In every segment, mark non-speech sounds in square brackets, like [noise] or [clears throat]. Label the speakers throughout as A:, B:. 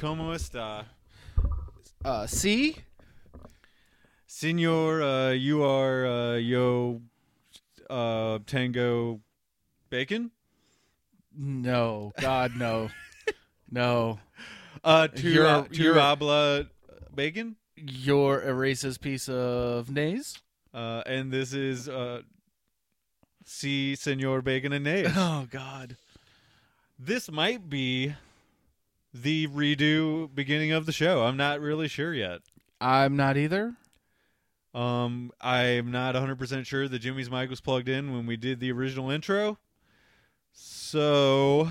A: ¿cómo está?
B: Uh, C.
A: Senor, uh, you are uh, Yo uh, Tango Bacon?
B: No, God, no, [laughs] no.
A: Uh, tu,
B: You're-
A: uh, tu
B: you're-
A: habla Bacon?
B: You're a racist piece of nays.
A: Uh, and this is uh, C. Senor Bacon and Nays.
B: Oh God.
A: this might be the redo beginning of the show. I'm not really sure yet.
B: I'm not either.
A: Um, I'm not 100% sure that Jimmy's mic was plugged in when we did the original intro. So,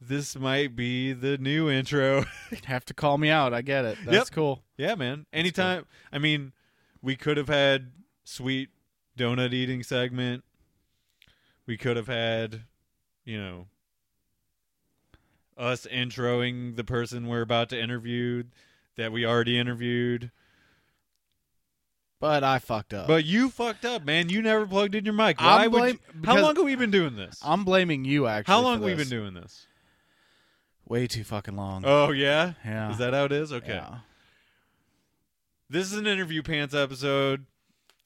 A: this might be the new intro. [laughs]
B: Have to call me out. I get it. That's
A: Yep.
B: cool.
A: yeah, man. Anytime. I mean, we could have had sweet donut eating segment. We could have had, you know, us introing the person we're about to interview that we already interviewed.
B: But I fucked up.
A: But you fucked up, man. You never plugged in your mic.
B: I'm
A: Why would you, How
B: because-
A: long have we been doing this?
B: I'm blaming you. Actually.
A: How long have we been doing this?
B: Way too fucking long.
A: Oh yeah?
B: yeah.
A: Is that how it is? Okay.
B: Yeah.
A: This is an interview pants episode.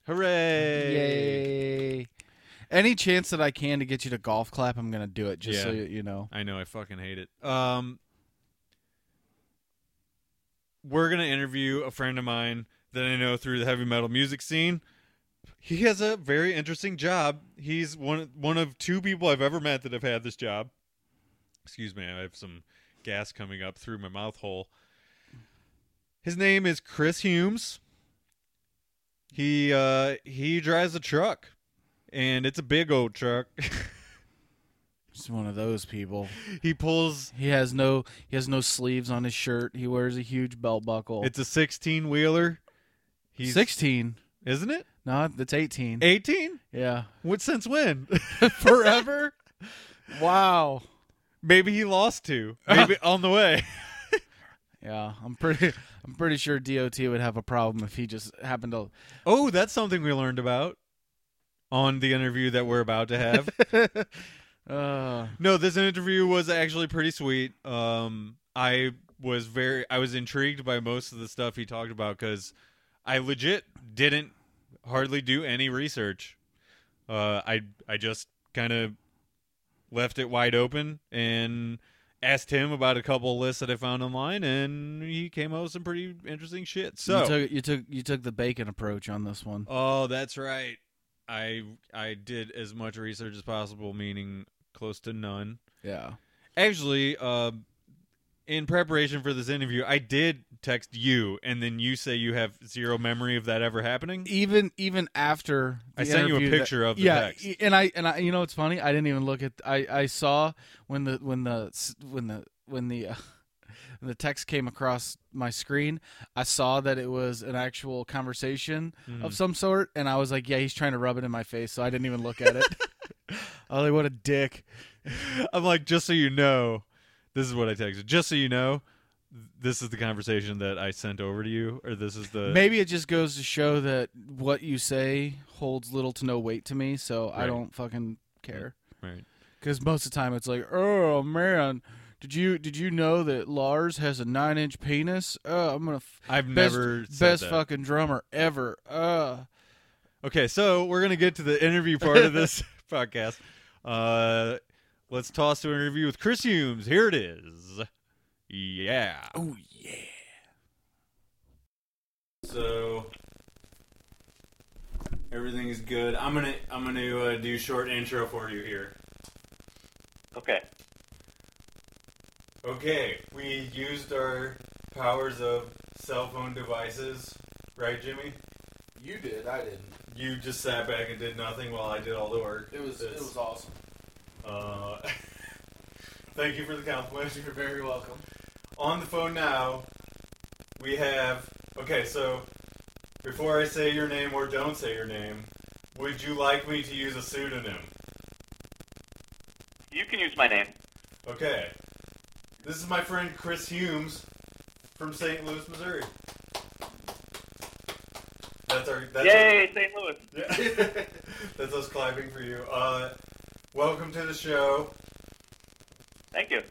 A: Hooray!
B: Yay. Any chance that I can to get you to golf clap, I'm gonna do it. Just so you, you know.
A: I know I fucking hate it. Um We're gonna interview a friend of mine that I know through the heavy metal music scene. He has a very interesting job. He's one one of two people I've ever met that have had this job. Excuse me, I have some gas coming up through my mouth hole. His name is Chris Humes. He uh he drives a truck. And it's a big old truck. [laughs]
B: Just one of those people.
A: he pulls
B: He has no he has no sleeves on his shirt. He wears a huge belt buckle.
A: It's a 16 wheeler. He's
B: sixteen.
A: isn't it?
B: No, it's eighteen.
A: 18?
B: Yeah.
A: What since when? [laughs]
B: Forever. wow.
A: Maybe he lost two. Maybe [laughs] on the way.
B: Yeah, I'm pretty. I'm pretty sure DOT would have a problem if he just happened to.
A: Oh, that's something we learned about on the interview that we're about to have. [laughs]
B: uh,
A: no, this interview was actually pretty sweet. Um, I was very, I was intrigued by most of the stuff he talked about because I legit didn't hardly do any research. Uh, I I just kind of left it wide open and asked him about a couple lists that I found online, and he came up with some pretty interesting shit. So,
B: you took you took you took the bacon approach on this one.
A: oh, that's right. I I did as much research as possible, meaning close to none.
B: Yeah.
A: Actually, uh, in preparation for this interview, I did text you, and then you say you have zero memory of that ever happening.
B: Even even after
A: I sent you a
B: interview that-
A: picture of the
B: yeah,
A: text.
B: and I and I you know it's funny. I didn't even look at. I I saw when the when the when the when the. Uh, when the text came across my screen, I saw that it was an actual conversation
A: Mhm.
B: of some sort, and I was like, "Yeah, he's trying to rub it in my face," so I didn't even look at it. [laughs] I was like, "What a dick!"
A: I'm like, just so you know, this is what I texted. Just so you know, this is the conversation that I sent over to you, or this is the [laughs]
B: Maybe it just goes to show that what you say holds little to no weight to me, so I don't fucking care.
A: right.
B: Because most of the time it's like, "Oh man, did you did you know that Lars has a nine inch penis? Uh, I'm gonna f-
A: I've
B: best,
A: never said
B: best
A: that.
B: fucking drummer ever. Uh,
A: Okay, so we're gonna get to the interview part of this [laughs] podcast. Uh, let's toss to an interview with Chris Humes. Here it is. Yeah.
B: oh yeah.
A: So everything's good. I'm gonna I'm gonna uh, do short intro for you here.
C: Okay.
A: Okay, we used our powers of cell phone devices, right, Jimmy?
B: You did, I didn't.
A: You just sat back and did nothing while I did all the work. It was it was
B: awesome.
A: Uh, [laughs] thank you for the compliment.
B: You're very welcome.
A: On the phone now, we have. Okay, so before I say your name or don't say your name, would you like me to use a pseudonym?
C: You can use my name.
A: Okay. This is my friend Chris Humes from St. Louis, Missouri. That's our. That's
C: Yay, St. Louis.
A: Yeah. [laughs] that's us clapping for you. Uh, welcome to the show.
C: Thank you.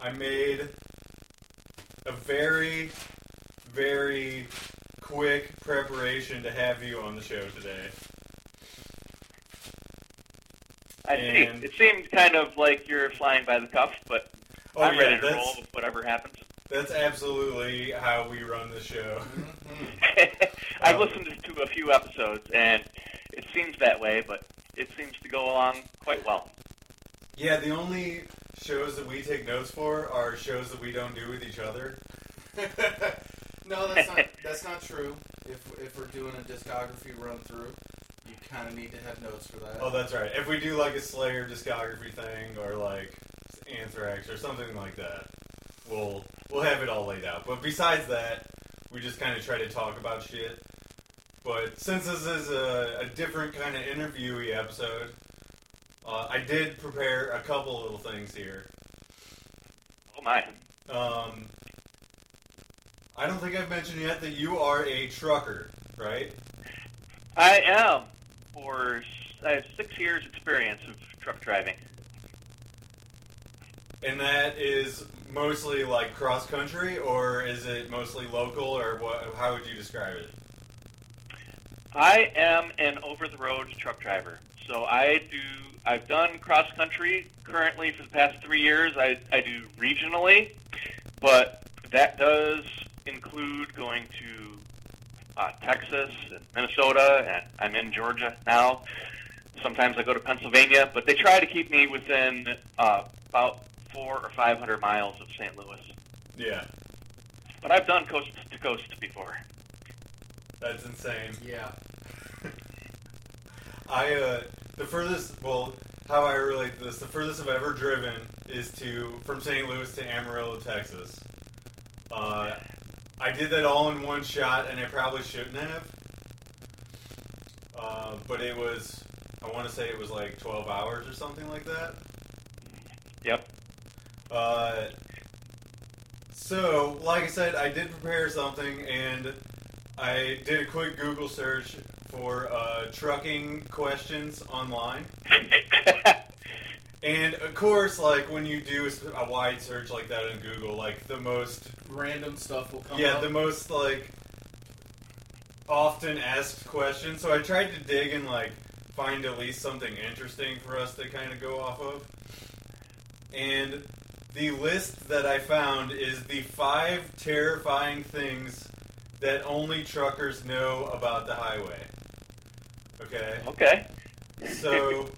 A: I made a very, very quick preparation to have you on the show today.
C: I
A: And-
C: see. It seemed kind of like you're flying by the cuff, but
A: Oh
C: I'm
A: yeah,
C: ready to
A: that's
C: roll with whatever happens.
A: that's absolutely how we run the show. [laughs]
C: I've
A: Um,
C: listened to a few episodes, and it seems that way, but it seems to go along quite well.
A: Yeah, the only shows that we take notes for are shows that we don't do with each other. [laughs]
B: No, that's not that's not true. If if we're doing a discography run through, you kind of need to have notes for that.
A: Oh, that's right. If we do like a Slayer discography thing or like Anthrax or something like that, we'll we'll have it all laid out. But besides that, we just kind of try to talk about shit. But since this is a, a different kind of interviewee episode, uh, I did prepare a couple little things here.
C: Oh my!
A: Um, I don't think I've mentioned yet that you are a trucker, right?
C: I am for I have six years experience of truck driving.
A: And that is mostly like cross country, or is it mostly local, or what? How would you describe it?
C: I am an over-the-road truck driver. So I do. I've done cross country currently for the past three years. I, I do regionally, but that does include going to uh, Texas and Minnesota, and I'm in Georgia now. Sometimes I go to Pennsylvania, but they try to keep me within uh, about four or five hundred miles of St. Louis.
A: Yeah,
C: But I've done coast to coast before.
A: that's insane.
B: yeah. [laughs]
A: I uh, the furthest, well, how I relate to this, the furthest I've ever driven is to from St. Louis to Amarillo, Texas. Uh, I did that all in one shot, and I probably shouldn't have. Uh, but it was, I want to say it was like 12 hours or something like that. Uh, so, like I said, I did prepare something, and I did a quick Google search for uh, trucking questions online. [laughs] And of course, like when you do a wide search like that on Google, like the most,
B: Random stuff will come up.
A: yeah,
B: up.
A: the most like often asked question. So I tried to dig and like find at least something interesting for us to kind of go off of. And the list that I found is the five terrifying things that only truckers know about the highway. Okay.
C: okay.
A: So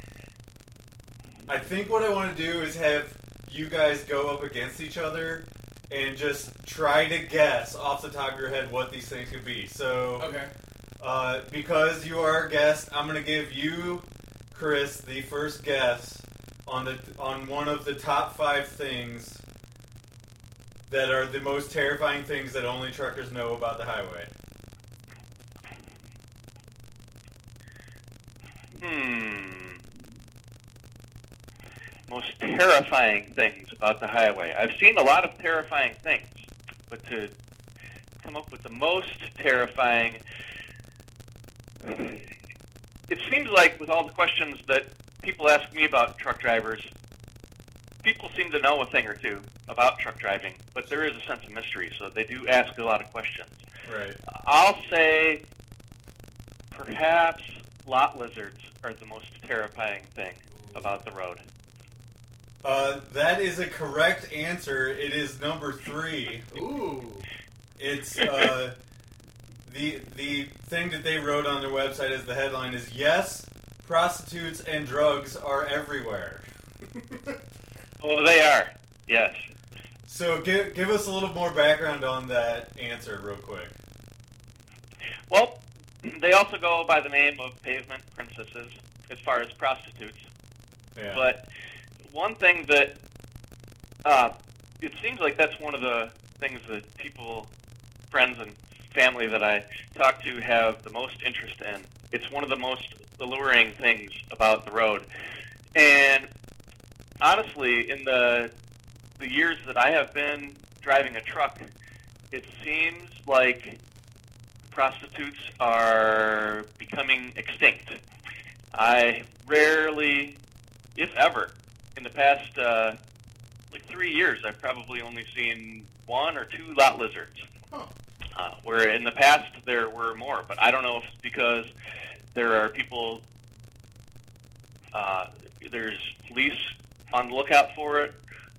A: I think what I want to do is have you guys go up against each other and just try to guess off the top of your head what these things could be. So
B: okay.
A: uh, because you are our guest, I'm going to give you, Chris, the first guess on the on one of the top five things that are the most terrifying things that only truckers know about the highway.
C: Hmm. Most terrifying things about the highway. I've seen a lot of terrifying things, but to come up with the most terrifying. It seems like with all the questions that people ask me about truck drivers, people seem to know a thing or two about truck driving, but there is a sense of mystery, so they do ask a lot of questions.
A: Right.
C: I'll say perhaps lot lizards are the most terrifying thing about the road.
A: Uh, that is a correct answer. It is number three.
B: Ooh.
A: It's uh, the the thing that they wrote on their website as the headline is yes, prostitutes and drugs are everywhere. [laughs]
C: Oh, they are. Yes.
A: So give give us a little more background on that answer, real quick.
C: Well, [clears throat] they also go by the name of pavement princesses as far as prostitutes.
A: Yeah.
C: But one thing that uh, it seems like that's one of the things that people, friends and family that I talk to have the most interest in. It's one of the most alluring things about the road. And honestly, in the the years that I have been driving a truck, it seems like prostitutes are becoming extinct. I rarely, if ever, in the past uh, like three years, I've probably only seen one or two lot lizards.
D: Huh.
C: Uh, where in the past there were more, but I don't know if it's because there are people, uh, there's police on the lookout for it,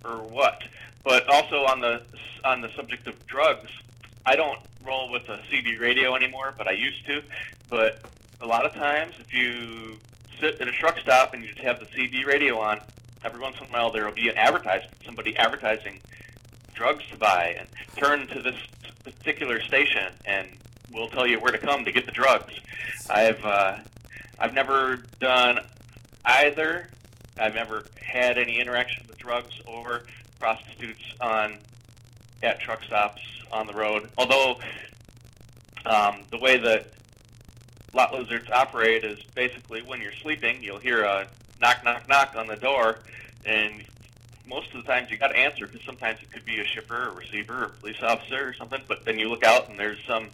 C: or what. But also on the on the subject of drugs, I don't roll with a CB radio anymore, but I used to. But a lot of times, if you sit at a truck stop and you just have the CB radio on, every once in a while there will be an advertisement, somebody advertising drugs to buy, and turn to this particular station, and we'll tell you where to come to get the drugs. I've uh, I've never done either. I've never had any interaction with drugs or prostitutes on at truck stops on the road. Although um, the way that lot lizards operate is basically when you're sleeping, you'll hear a knock, knock, knock on the door, and most of the times you got to answer because sometimes it could be a shipper, or receiver, or police officer, or something. But then you look out and there's some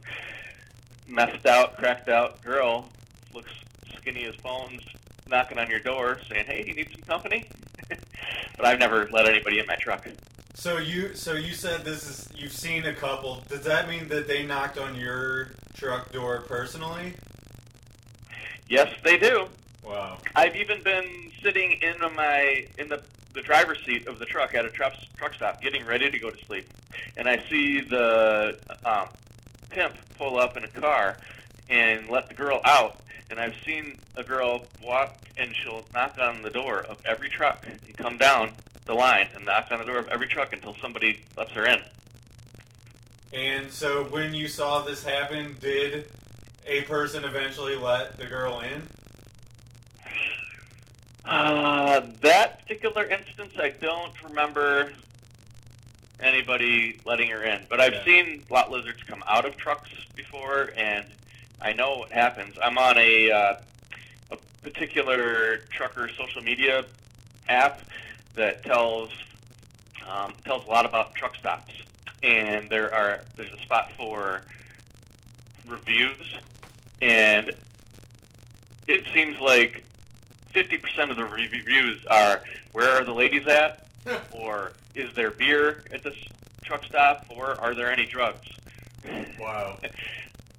C: messed out, cracked out girl, looks skinny as bones, knocking on your door saying, "Hey, you need some company?" [laughs] but I've never let anybody in my truck.
A: So you so you said this is you've seen a couple. Does that mean that they knocked on your truck door personally?
C: Yes, they do.
A: Wow.
C: I've even been sitting in my in the the driver's seat of the truck at a truck truck stop, getting ready to go to sleep, and I see the um, pimp pull up in a car and let the girl out. And I've seen a girl walk and she'll knock on the door of every truck and come down the line and knock on the door of every truck until somebody lets her in.
A: And so when you saw this happen, did a person eventually let the girl in?
C: Uh, that particular instance, I don't remember anybody letting her in. But I've
A: Yeah.
C: seen lot lizards come out of trucks before, and I know what happens. I'm on a uh, a particular trucker social media app that tells um, tells a lot about truck stops, and there are there's a spot for reviews, and it seems like 50% of the reviews are where are the ladies at [laughs] or is there beer at this truck stop or are there any drugs
A: Wow. [laughs]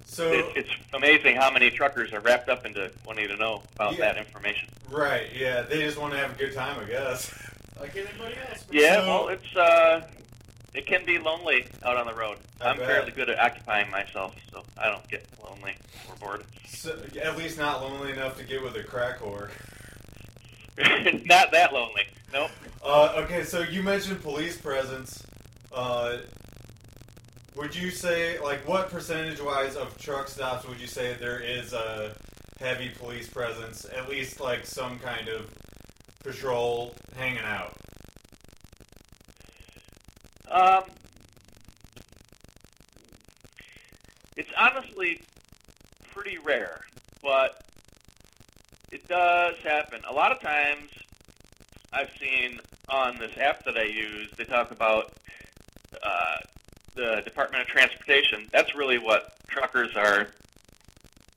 A: So
C: it, it's amazing how many truckers are wrapped up into wanting to know about
A: Yeah.
C: that information
A: right, yeah, they just want to have a good time, I guess. [laughs]
D: Like anybody else.
C: yeah
A: So-
C: well it's uh it can be lonely out on the road
A: I
C: i'm
A: bet.
C: fairly good at occupying myself so i don't get lonely or bored
A: So, at least not lonely enough to get with a crack whore. [laughs]
C: not that lonely nope
A: Uh, okay, so you mentioned police presence. Uh, would you say, like, what percentage wise of truck stops would you say there is a heavy police presence? At least, like, some kind of patrol hanging out?
C: Um, it's honestly pretty rare, but does happen. A lot of times, I've seen on this app that I use, they talk about uh, the Department of Transportation. That's really what truckers are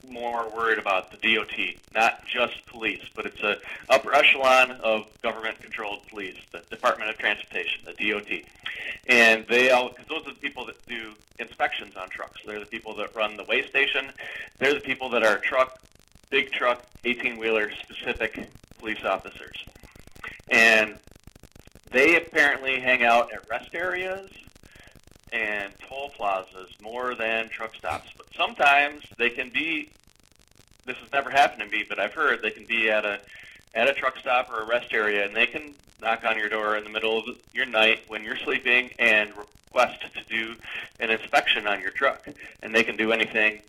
C: more worried about the DOT, not just police, but it's a upper echelon of government-controlled police, the Department of Transportation, the DOT and they all because those are the people that do inspections on trucks. They're the people that run the weigh station. They're the people that are truck, big truck, eighteen wheeler specific police officers, and they apparently hang out at rest areas and toll plazas more than truck stops. But sometimes they can be. This has never happened to me, but I've heard they can be at a at a truck stop or a rest area, and they can knock on your door in the middle of your night when you're sleeping and request to do an inspection on your truck. And they can do anything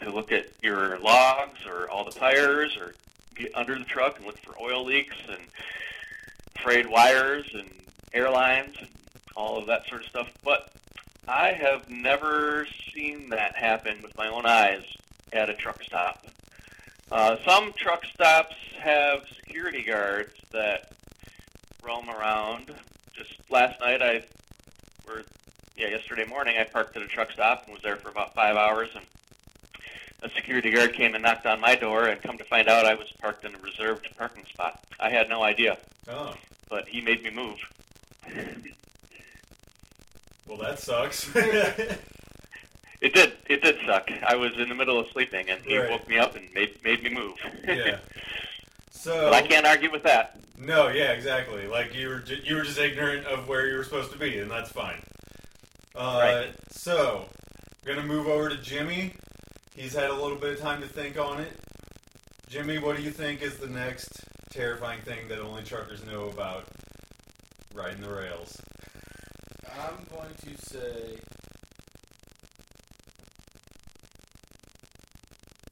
C: to look at your logs or all the tires or get under the truck and look for oil leaks and frayed wires and airlines and all of that sort of stuff. But I have never seen that happen with my own eyes at a truck stop. Uh, some truck stops have security guards that roam around. Just last night, I or yeah, yesterday morning, I parked at a truck stop and was there for about five hours, and a security guard came and knocked on my door, and come to find out, I was parked in a reserved parking spot. I had no idea,
A: Oh.
C: but he made me move.
A: Well, that sucks. [laughs]
C: It did. It did suck. I was in the middle of sleeping, and he
A: Right.
C: woke me up and made made me move.
A: yeah. [laughs] So
C: but I can't argue with that.
A: No, yeah, exactly. Like you were, ju- you were just ignorant of where you were supposed to be, and that's fine. Uh,
C: Right.
A: So, we're gonna move over to Jimmy. He's had a little bit of time to think on it. Jimmy, what do you think is the next terrifying thing that only truckers know about riding the rails?
B: I'm going to say.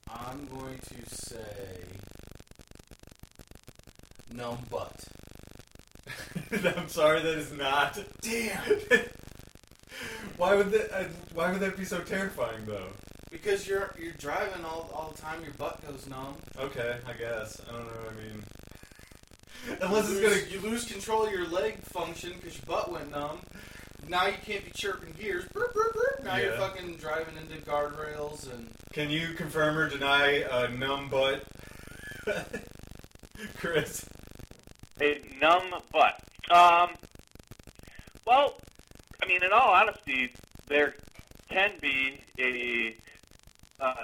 B: I'm going to say. Numb butt. [laughs]
A: I'm sorry, that is not.
B: Damn! [laughs]
A: why would that? Uh, why would that be so terrifying, though?
B: Because you're you're driving all, all the time, your butt goes numb.
A: Okay, I guess. I don't know. what I mean, [laughs] unless
B: you
A: it's
B: lose,
A: gonna
B: you lose control of your leg function because your butt went numb. Now you can't be chirping gears. Burp, burp, burp. Now you're fucking driving into guardrails and
A: Can you confirm or deny a numb butt? [laughs] Chris.
C: A numb butt. Um. Well, I mean, in all honesty, there can be a, uh,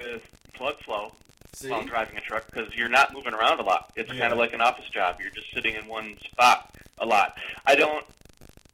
C: a blood flow
B: see.
C: while driving a truck because you're not moving around a lot. It's
A: Yeah.
C: kind of like an office job. You're just sitting in one spot a lot. I don't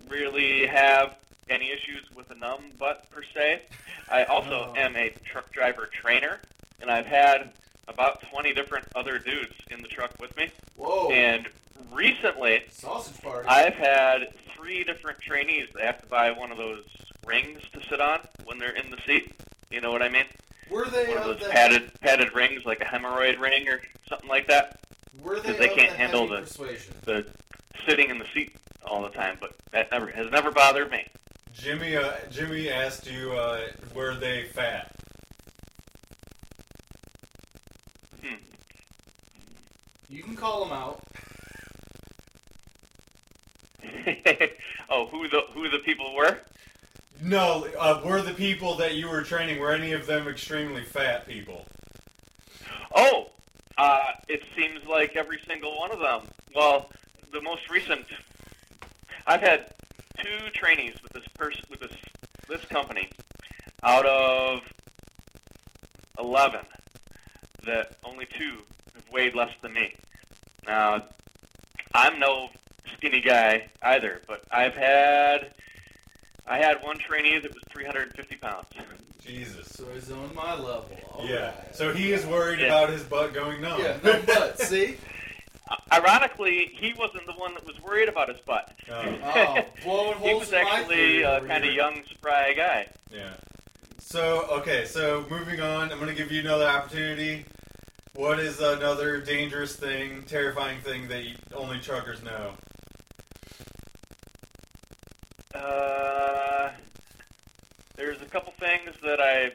C: really have any issues with a numb butt per se. I also
B: Oh.
C: am a truck driver trainer, and I've had about 20 different other dudes in the truck with me.
B: Whoa!
C: And recently,
B: sausage party.
C: I've had three different trainees that have to buy one of those rings to sit on when they're in the seat. You know what I mean?
B: were they
C: One of
B: of
C: those
B: the
C: padded padded rings, like a hemorrhoid ring or something like that.
B: were they,
C: 'cause they can't
B: the
C: handle the-
B: persuasion?
C: The sitting in the seat all the time, but that never has never bothered me.
A: Jimmy uh, Jimmy asked you uh, were they fat?
C: Hmm.
B: You can call them out. [laughs]
C: oh, who the who the people were?
A: No, uh, were the people that you were training were any of them extremely fat people?
C: Oh, uh, it seems like every single one of them. Well, the most recent, I've had two trainees with this person with this this company out of eleven. That only two have weighed less than me. Now, I'm no skinny guy either, but I've had I had one trainee that was 350 pounds.
A: Jesus.
B: So he's on my level. All
A: yeah.
B: right.
A: So he is worried
C: Yeah.
A: about his butt going numb.
B: yeah, no butt. See?
C: Ironically, he wasn't the one that was worried about his butt.
A: Oh, [laughs]
B: Oh, blowing
C: he
B: holes
C: was
B: in my
C: actually
B: theory
C: a
B: over
C: kind of
B: here.
C: young, spry guy.
A: yeah. So okay, so moving on, I'm gonna give you another opportunity. What is another dangerous thing, terrifying thing that you, only truckers know?
C: Uh, there's a couple things that I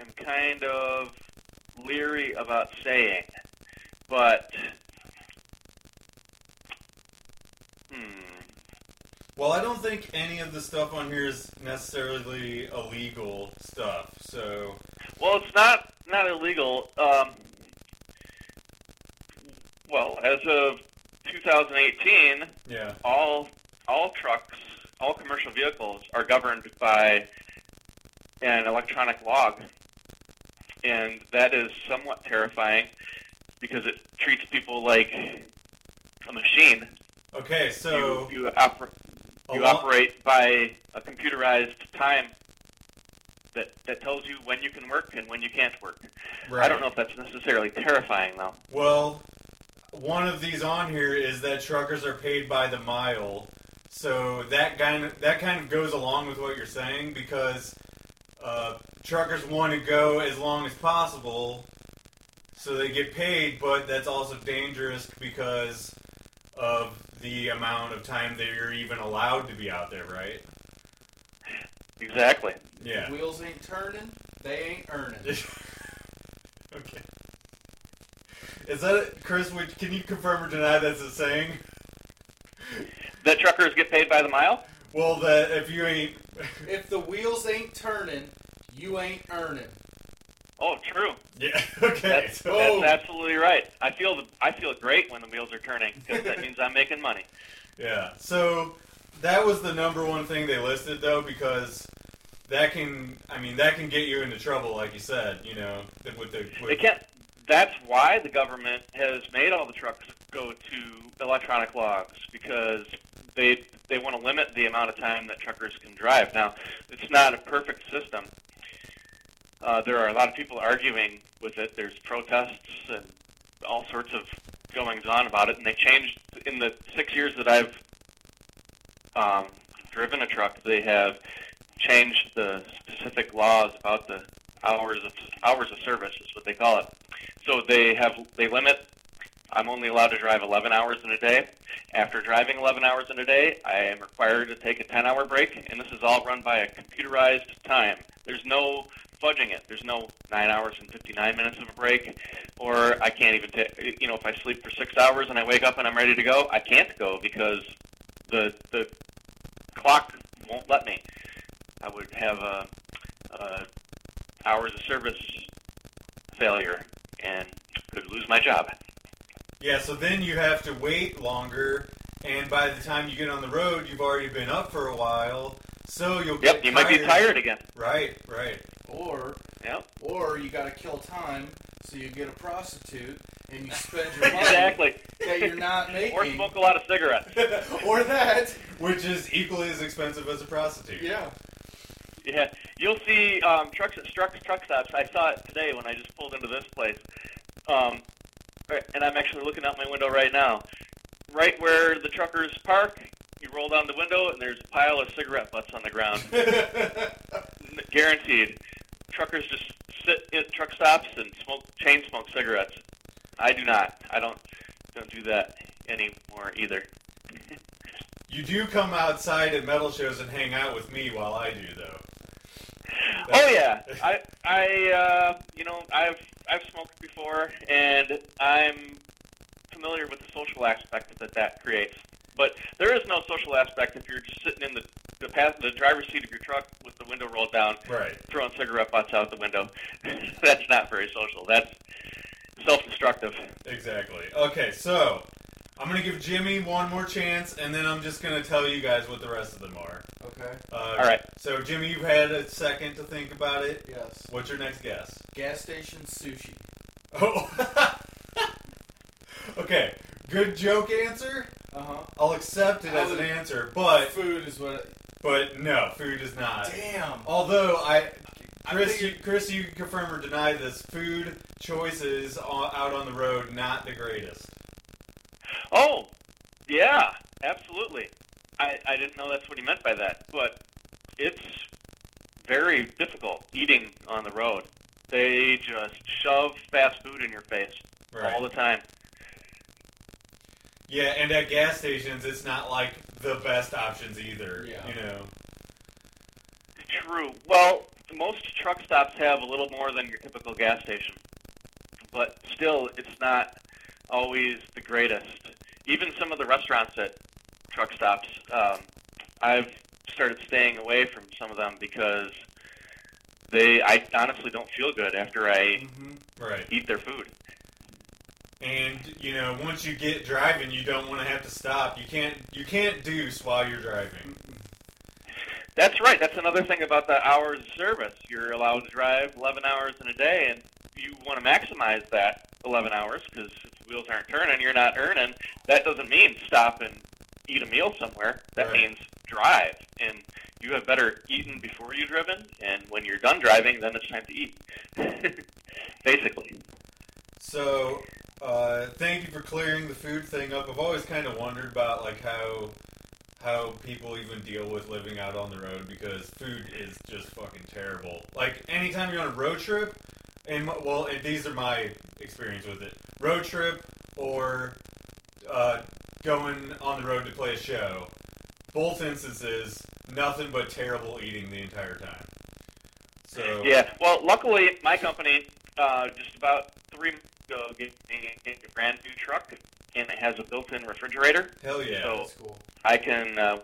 C: am kind of leery about saying, but hmm.
A: Well, I don't think any of the stuff on here is necessarily illegal stuff. So
C: Well, it's not not illegal. Um, well, as of 2018,
A: yeah,
C: all all trucks, all commercial vehicles are governed by an electronic log, and that is somewhat terrifying because it treats people like a machine.
A: okay. So
C: you you, oper- you
A: along-
C: operate by a computerized time that that tells you when you can work and when you can't work.
A: right.
C: I don't know if that's necessarily terrifying though.
A: Well, one of these on here is that truckers are paid by the mile. So that kind of that kind of goes along with what you're saying because uh, truckers want to go as long as possible, so they get paid. But that's also dangerous because of the amount of time that you're even allowed to be out there, right?
C: Exactly.
A: Yeah.
B: Wheels ain't turning, they ain't earning. [laughs]
A: okay. Is that Chris? Would, can you confirm or deny that's a saying?
C: That truckers get paid by the mile?
A: Well, that if you ain't [laughs]
B: if the wheels ain't turning, you ain't earning.
C: Oh, true.
A: Yeah. [laughs] Okay.
C: That's,
A: so,
C: that's oh. absolutely right. I feel the, I feel great when the wheels are turning because that means I'm making money.
A: yeah. So that was the number one thing they listed though because that can I mean that can get you into trouble like you said you know with the with,
C: They can't. That's why the government has made all the trucks go to electronic logs because they they want to limit the amount of time that truckers can drive. Now, it's not a perfect system. Uh, there are a lot of people arguing with it. There's protests and all sorts of goings on about it, and they changed in the six years that I've um, driven a truck. They have changed the specific laws about the hours of hours of service is what they call it. So they have they limit. I'm only allowed to drive 11 hours in a day. After driving 11 hours in a day, I am required to take a 10-hour break, and this is all run by a computerized time. There's no fudging it. There's no nine hours and 59 minutes of a break, or I can't even take. You know, if I sleep for six hours and I wake up and I'm ready to go, I can't go because the the clock won't let me. I would have a, a hours of service failure and could lose my job.
A: Yeah so then you have to wait longer and by the time you get on the road you've already been up for a while so you'll get
C: Yep, you might be tired again.
A: right right
B: Or
C: Yep,
B: or you got to kill time, so you get a prostitute and you spend your [laughs] money
C: exactly.
B: that you're not [laughs] making.
C: Or smoke a lot of cigarettes. [laughs]
B: Or that.
A: which is equally as expensive as a prostitute
B: Yeah.
C: Yeah, you'll see um, trucks at truck truck stops. I saw it today when I just pulled into this place, um, right- and I'm actually looking out my window right now. Right where the truckers park, you roll down the window, and there's a pile of cigarette butts on the ground. [laughs] Guaranteed. Truckers just sit at truck stops and smoke chain smoke cigarettes. I do not. I don't don't do that anymore either. [laughs]
A: you do come outside at metal shows and hang out with me while I do though
C: Oh yeah, I I uh, you know I've I've smoked before, and I'm familiar with the social aspect that that creates. But there is no social aspect if you're just sitting in the the path, the driver's seat of your truck with the window rolled down,
A: right
C: throwing cigarette butts out the window. [laughs] That's not very social. That's self-destructive.
A: Exactly. Okay, so I'm gonna give Jimmy one more chance, and then I'm just gonna tell you guys what the rest of them are.
B: Okay.
A: Uh,
C: All right.
A: So Jimmy, you've had a second to think about it.
B: Yes.
A: What's your next guess?
B: Gas station sushi.
A: Oh. [laughs] okay. Good joke answer.
B: Uh huh.
A: I'll accept it
B: I
A: as an answer, but
B: Food is what.
A: It, but no, food is not.
B: Damn.
A: Although I,
B: I
A: Chris,
B: figured-
A: you, Chris, you can confirm or deny this. Food choices o- out on the road not the greatest.
C: Oh, yeah, absolutely. I, I didn't know that's what he meant by that, but it's very difficult eating on the road. They just shove fast food in your face all the time.
A: Yeah, and at gas stations, it's not like the best options either.
B: Yeah.
A: You know.
C: True. Well, most truck stops have a little more than your typical gas station, but still, it's not always the greatest. Even some of the restaurants at truck stops, um, I've started staying away from some of them because they, I honestly don't feel good after I
B: Mm-hmm.
A: Right.
C: eat their food.
A: And you know, once you get driving, you don't want to have to stop. You can't. You can't deuce while you're driving.
C: That's right. That's another thing about the hours of service. You're allowed to drive 11 hours in a day, and you want to maximize that 11 hours because the wheels aren't turning, you're not earning. That doesn't mean stop and eat a meal somewhere. That
A: Right.
C: means drive, and you have better eaten before you've driven, and when you're done driving, then it's time to eat. [laughs] Basically.
A: So, uh, thank you for clearing the food thing up. I've always kind of wondered about like how how people even deal with living out on the road because food is just fucking terrible. Like anytime you're on a road trip, and well, and these are my experience with it: road trip or uh, going on the road to play a show. Both instances, nothing but terrible eating the entire time. So
C: Yeah. Well, luckily, my company uh, just about three months ago gave me a brand new truck, and it has a built-in refrigerator.
A: hell yeah.
C: So-
B: That's cool.
C: I can uh,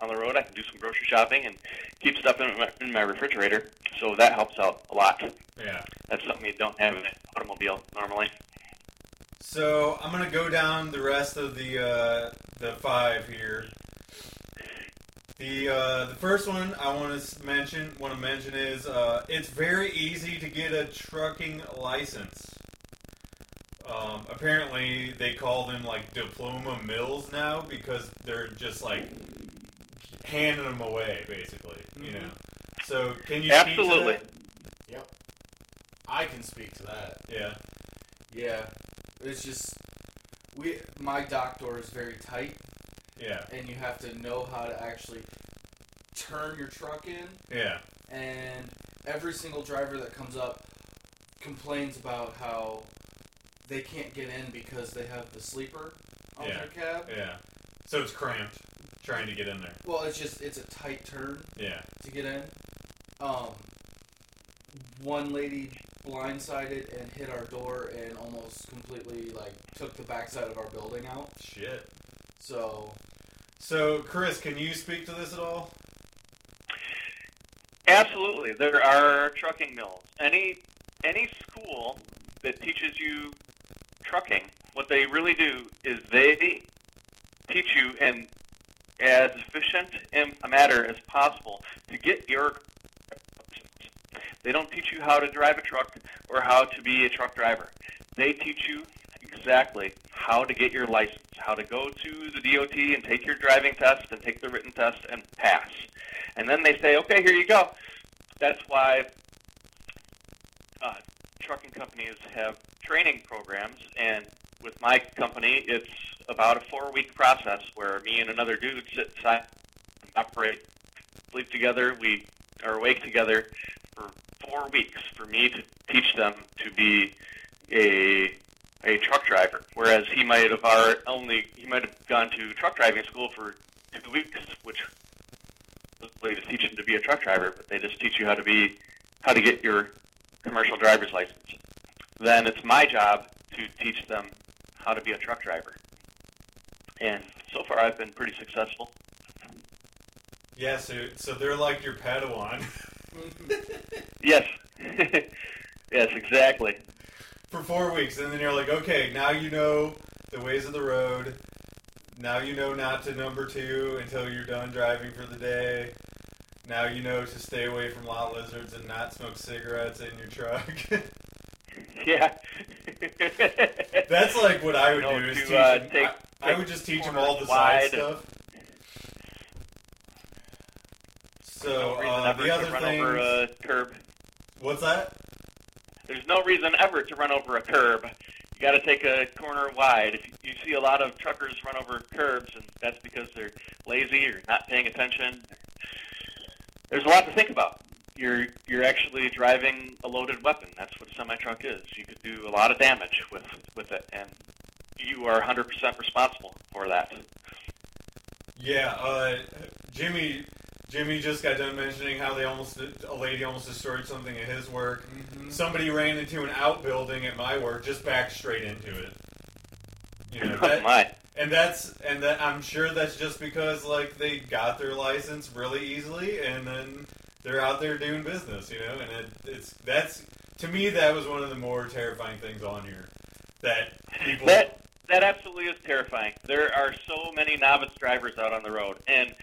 C: on the road. I can do some grocery shopping and keep stuff in my, in my refrigerator. So that helps out a lot.
A: yeah.
C: That's something you don't have in an automobile normally.
A: So I'm gonna go down the rest of the uh, the five here. The uh, the first one I want to mention want to mention is uh, it's very easy to get a trucking license. Um, apparently, they call them like diploma mills now because they're just like handing them away, basically. You know. So can you speak to
C: Absolutely.
A: that?
B: Yep. I can speak to that.
A: Yeah.
B: Yeah. It's just we my dock door is very tight
A: Yeah.
B: and you have to know how to actually turn your truck in
A: Yeah.
B: and every single driver that comes up complains about how they can't get in because they have the sleeper on
A: Yeah.
B: their cab.
A: Yeah. So it's cramped trying to get in there.
B: Well, it's just it's a tight turn
A: Yeah.
B: to get in. Um, one lady blindsided and hit our door and almost completely like took the backside of our building out.
A: Shit.
B: So
A: So, Chris, can you speak to this at all?
C: Absolutely, there are trucking mills. Any any school that teaches you trucking, what they really do is they teach you in as efficient in a matter as possible to get your. They don't teach you how to drive a truck or how to be a truck driver. They teach you exactly how to get your license, how to go to the DOT and take your driving test and take the written test and pass. And then they say, okay, here you go. That's why uh, trucking companies have training programs, and with my company, it's about a four-week process where me and another dude sit side, operate, sleep together. We are awake together for four weeks for me to teach them to be a a truck driver, whereas he might have already only he might have gone to truck driving school for two weeks, which way to teach them to be a truck driver, but they just teach you how to be how to get your commercial driver's license. Then it's my job to teach them how to be a truck driver. And so far I've been pretty successful.
A: Yeah, so, so they're like your Padawan [laughs] [laughs]
C: Yes. [laughs] yes, exactly.
A: for four weeks, and then you're like, okay, now you know the ways of the road. Now you know not to number two until you're done driving for the day. Now you know to stay away from lot lizards and not smoke cigarettes in your truck. [laughs]
C: Yeah.
A: That's like what I would
C: No,
A: do. Is
C: to,
A: teach
C: uh,
A: them,
C: take-
A: I, I would just teach them all the side stuff. So
C: no
A: uh, the other
C: run
A: thing,
C: over a curb.
A: what's that?
C: There's no reason ever to run over a curb. You got to take a corner wide. If you, you see a lot of truckers run over curbs, and that's because they're lazy or not paying attention. There's a lot to think about. You're you're actually driving a loaded weapon. That's what a semi truck is. You could do a lot of damage with with it, and you are 100% responsible for that.
A: Yeah, uh, Jimmy. Jimmy just got done mentioning how they almost a lady almost destroyed something at his work.
B: Mhm.
A: Somebody ran into an outbuilding at my work, just backed straight into it. You know, [laughs]
C: Oh
A: that,
C: my.
A: and that's and that I'm sure that's just because like they got their license really easily, and then they're out there doing business. You know, and it, it's that's to me that was one of the more terrifying things on here. That people
C: That that absolutely is terrifying. There are so many novice drivers out on the road, and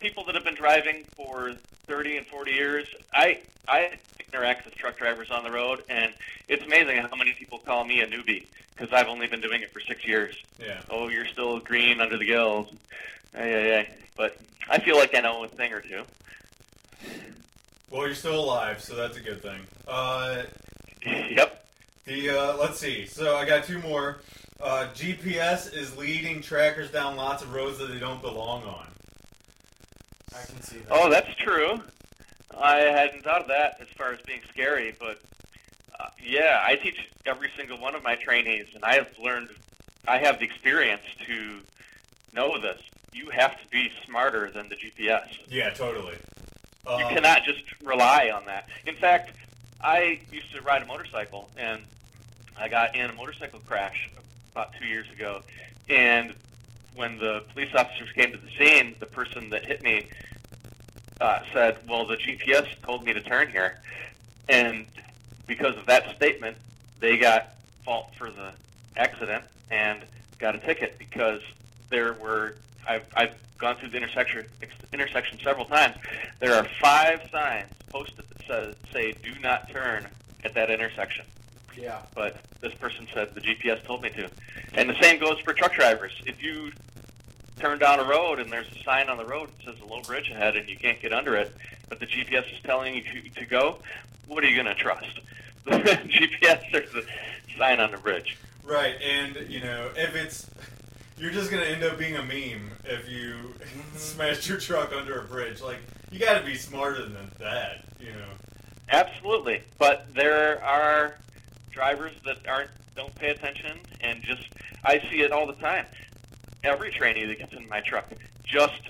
C: people that have been driving for 30 and 40 years. I I interact with truck drivers on the road, and it's amazing how many people call me a newbie because I've only been doing it for six years.
A: yeah.
C: Oh, you're still green under the gills. Ay, ay, ay. But I feel like I know a thing or two.
A: Well, you're still alive, so that's a good thing. Uh, [laughs]
C: yep.
A: The uh, let's see. So I got two more. Uh, GPS is leading trackers down lots of roads that they don't belong on.
B: I can see that.
C: Oh, that's true. I hadn't thought of that as far as being scary, but uh, yeah, I teach every single one of my trainees, and I have learned, I have the experience to know this. You have to be smarter than the GPS.
A: Yeah, totally.
C: You
A: Um,
C: cannot just rely on that. In fact, I used to ride a motorcycle, and I got in a motorcycle crash about two years ago. And when the police officers came to the scene, the person that hit me uh, said, "Well, the GPS told me to turn here," and because of that statement, they got fault for the accident and got a ticket because there were I've, I've gone through the intersection intersection several times. There are five signs posted that says say "Do not turn" at that intersection.
B: Yeah.
C: But this person said the GPS told me to, and the same goes for truck drivers. If you turn down a road and there's a sign on the road that says a low bridge ahead and you can't get under it, but the GPS is telling you to go, what are you going to trust? [laughs] The GPS or the sign on the bridge?
A: Right, and you know if it's you're just gonna end up being a meme if you mm-hmm. [laughs] smash your truck under a bridge. Like you got to be smarter than that, you know.
C: Absolutely, but there are drivers that aren't don't pay attention and just I see it all the time. Every trainee that gets in my truck just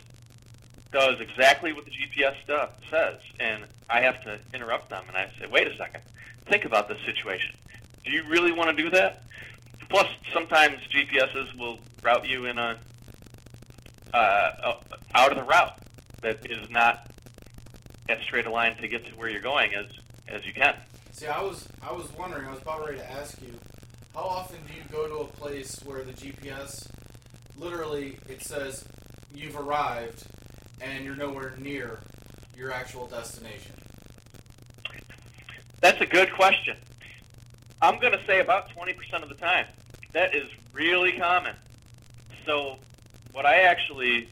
C: does exactly what the GPS stuff says, and I have to interrupt them and I say, "Wait a second, think about this situation. Do you really want to do that?" Plus, sometimes GPSs will route you in a uh, out of the route that is not as straight a line to get to where you're going as as you can.
B: See, I was I was wondering. I was about ready to ask you, how often do you go to a place where the GPS literally it says you've arrived and you're nowhere near your actual destination?
C: That's a good question. I'm going to say about 20% of the time. That is really common. So, what I actually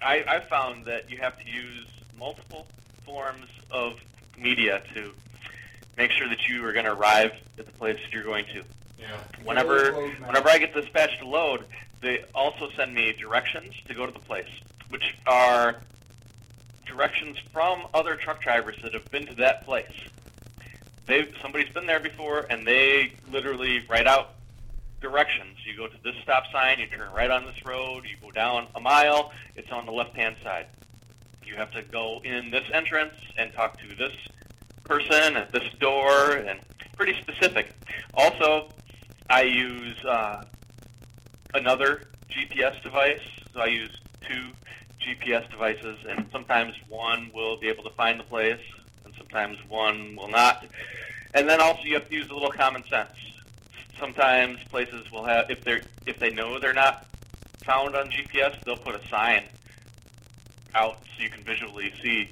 C: I, I found that you have to use multiple forms of media to make sure that you are going to arrive at the place that you're going to.
A: Yeah.
C: Whenever whenever I get dispatched to load, they also send me directions to go to the place, which are directions from other truck drivers that have been to that place. They've somebody's been there before, and they literally write out directions. You go to this stop sign, you turn right on this road, you go down a mile, it's on the left-hand side. You have to go in this entrance and talk to this person at this door, and pretty specific. Also, I use uh, another GPS device. So I use two GPS devices, and sometimes one will be able to find the place, and sometimes one will not. And then also you have to use a little common sense. Sometimes places will have if they're if they know they're not found on GPS, they'll put a sign out so you can visually see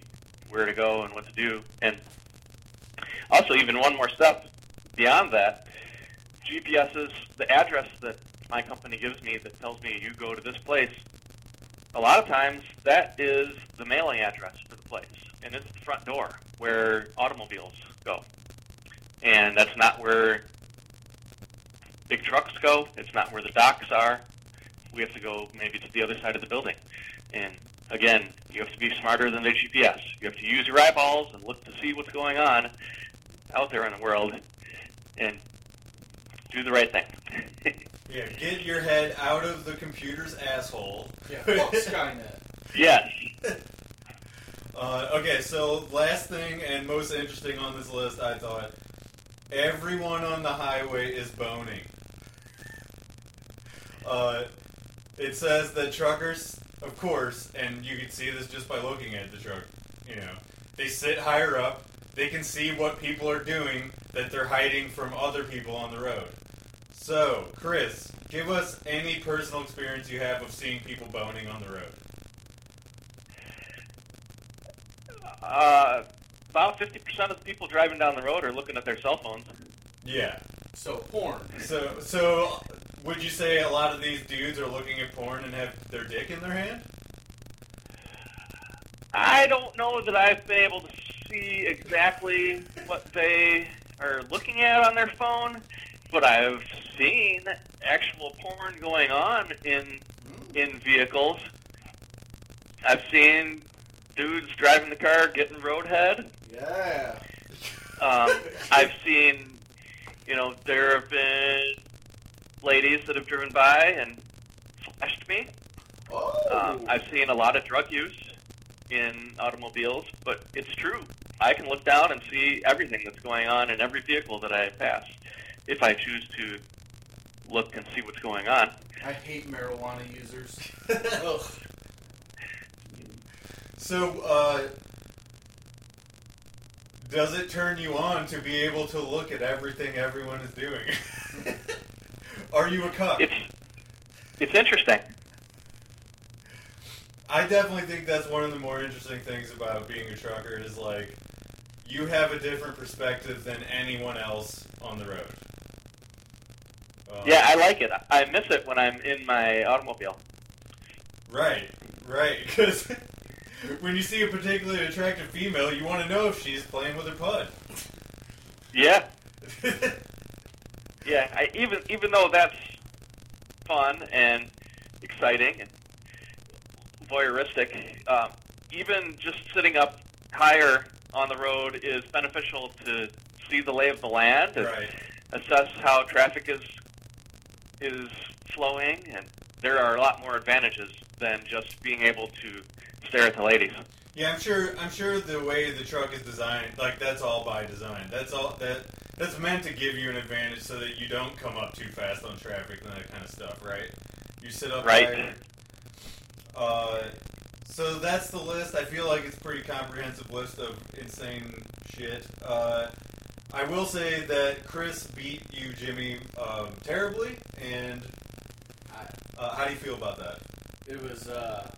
C: where to go and what to do. And also, even one more step beyond that, GPS's the address that my company gives me that tells me you go to this place. A lot of times, that is the mailing address for the place, and it's the front door where automobiles go. And that's not where big trucks go. It's not where the docks are. We have to go maybe to the other side of the building. And again, you have to be smarter than the GPS. You have to use your eyeballs and look to see what's going on out there in the world and do the right thing. [laughs]
A: Yeah, get your head out of the computer's asshole.
B: Yeah, fuck [laughs] Skynet.
C: yes. [laughs]
A: Uh, okay, so last thing and most interesting on this list, I thought everyone on the highway is boning. Uh, it says that truckers, of course, and you can see this just by looking at the truck. You know, they sit higher up. They can see what people are doing that they're hiding from other people on the road. So, Chris, give us any personal experience you have of seeing people boning on the road.
C: Uh, about 50% of the people driving down the road are looking at their cell phones.
A: Yeah.
B: So porn.
A: So, so would you say a lot of these dudes are looking at porn and have their dick in their hand?
C: I don't know that I've been able to see exactly what they are looking at on their phone, but I've seen actual porn going on in in vehicles. I've seen dudes driving the car getting roadhead.
B: Yeah.
C: Um, [laughs] I've seen, you know, there have been ladies that have driven by and flashed me.
B: Oh.
C: Um, I've seen a lot of drug use in automobiles, but it's true. I can look down and see everything that's going on in every vehicle that I pass if I choose to look and see what's going on.
B: I hate marijuana users. [laughs]
A: So, uh, does it turn you on to be able to look at everything everyone is doing? [laughs] are you a cop?
C: It's it's interesting.
A: I definitely think that's one of the more interesting things about being a trucker is like you have a different perspective than anyone else on the road. Um,
C: Yeah, I like it. I miss it when I'm in my automobile.
A: Right, right. Because [laughs] when you see a particularly attractive female, you want to know if she's playing with her pud.
C: Yeah, [laughs] yeah. I, even even though that's fun and exciting and voyeuristic, um, even just sitting up higher on the road is beneficial to see the lay of the land and
A: right.
C: assess how traffic is is flowing, and there are a lot more advantages than just being able to stare at the ladies.
A: Yeah, I'm sure. I'm sure the way the truck is designed, like that's all by design. That's all that that's meant to give you an advantage so that you don't come up too fast on traffic and that kind of stuff, right? You sit up
C: Right.
A: higher. Uh, so that's the list. I feel like it's a pretty comprehensive list of insane shit. Uh, I will say that Chris beat you, Jimmy, um, terribly. And uh, how do you feel about that?
B: it was uh,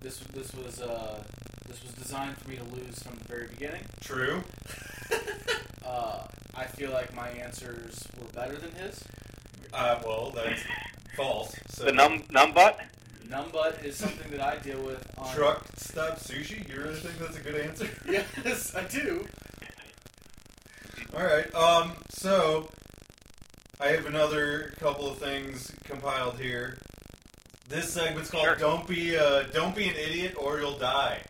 B: this this was uh, this was designed for me to lose from the very beginning.
A: True. [laughs]
B: Uh, I feel like my answers were better than his.
A: Uh, well, that's false. So
C: The num num butt.
B: Numbut is something that I deal with on
A: Truck stop sushi? You really think that's a good answer? [laughs]
B: Yes, I do.
A: All right. Um. So, I have another couple of things compiled here. This segment's called
C: Sure.
A: "Don't be uh, Don't be an idiot or you'll die."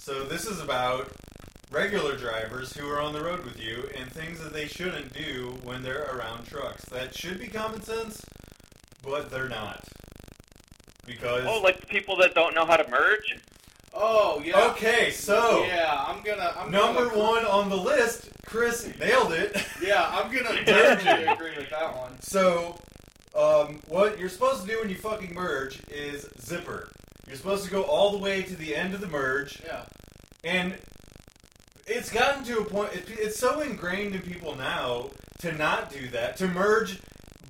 A: So this is about regular drivers who are on the road with you and things that they shouldn't do when they're around trucks. That should be common sense, but they're not. Because
C: Oh, like the people that don't know how to merge.
B: Oh yeah.
A: okay, so
B: yeah, I'm gonna. I'm
A: number
B: gonna,
A: one on the list, Chris nailed it.
B: Yeah, I'm gonna [laughs] definitely agree with that one.
A: So, um, what you're supposed to do when you fucking merge is zipper. You're supposed to go all the way to the end of the merge,
B: Yeah.
A: and it's gotten to a point. It, it's so ingrained in people now to not do that, to merge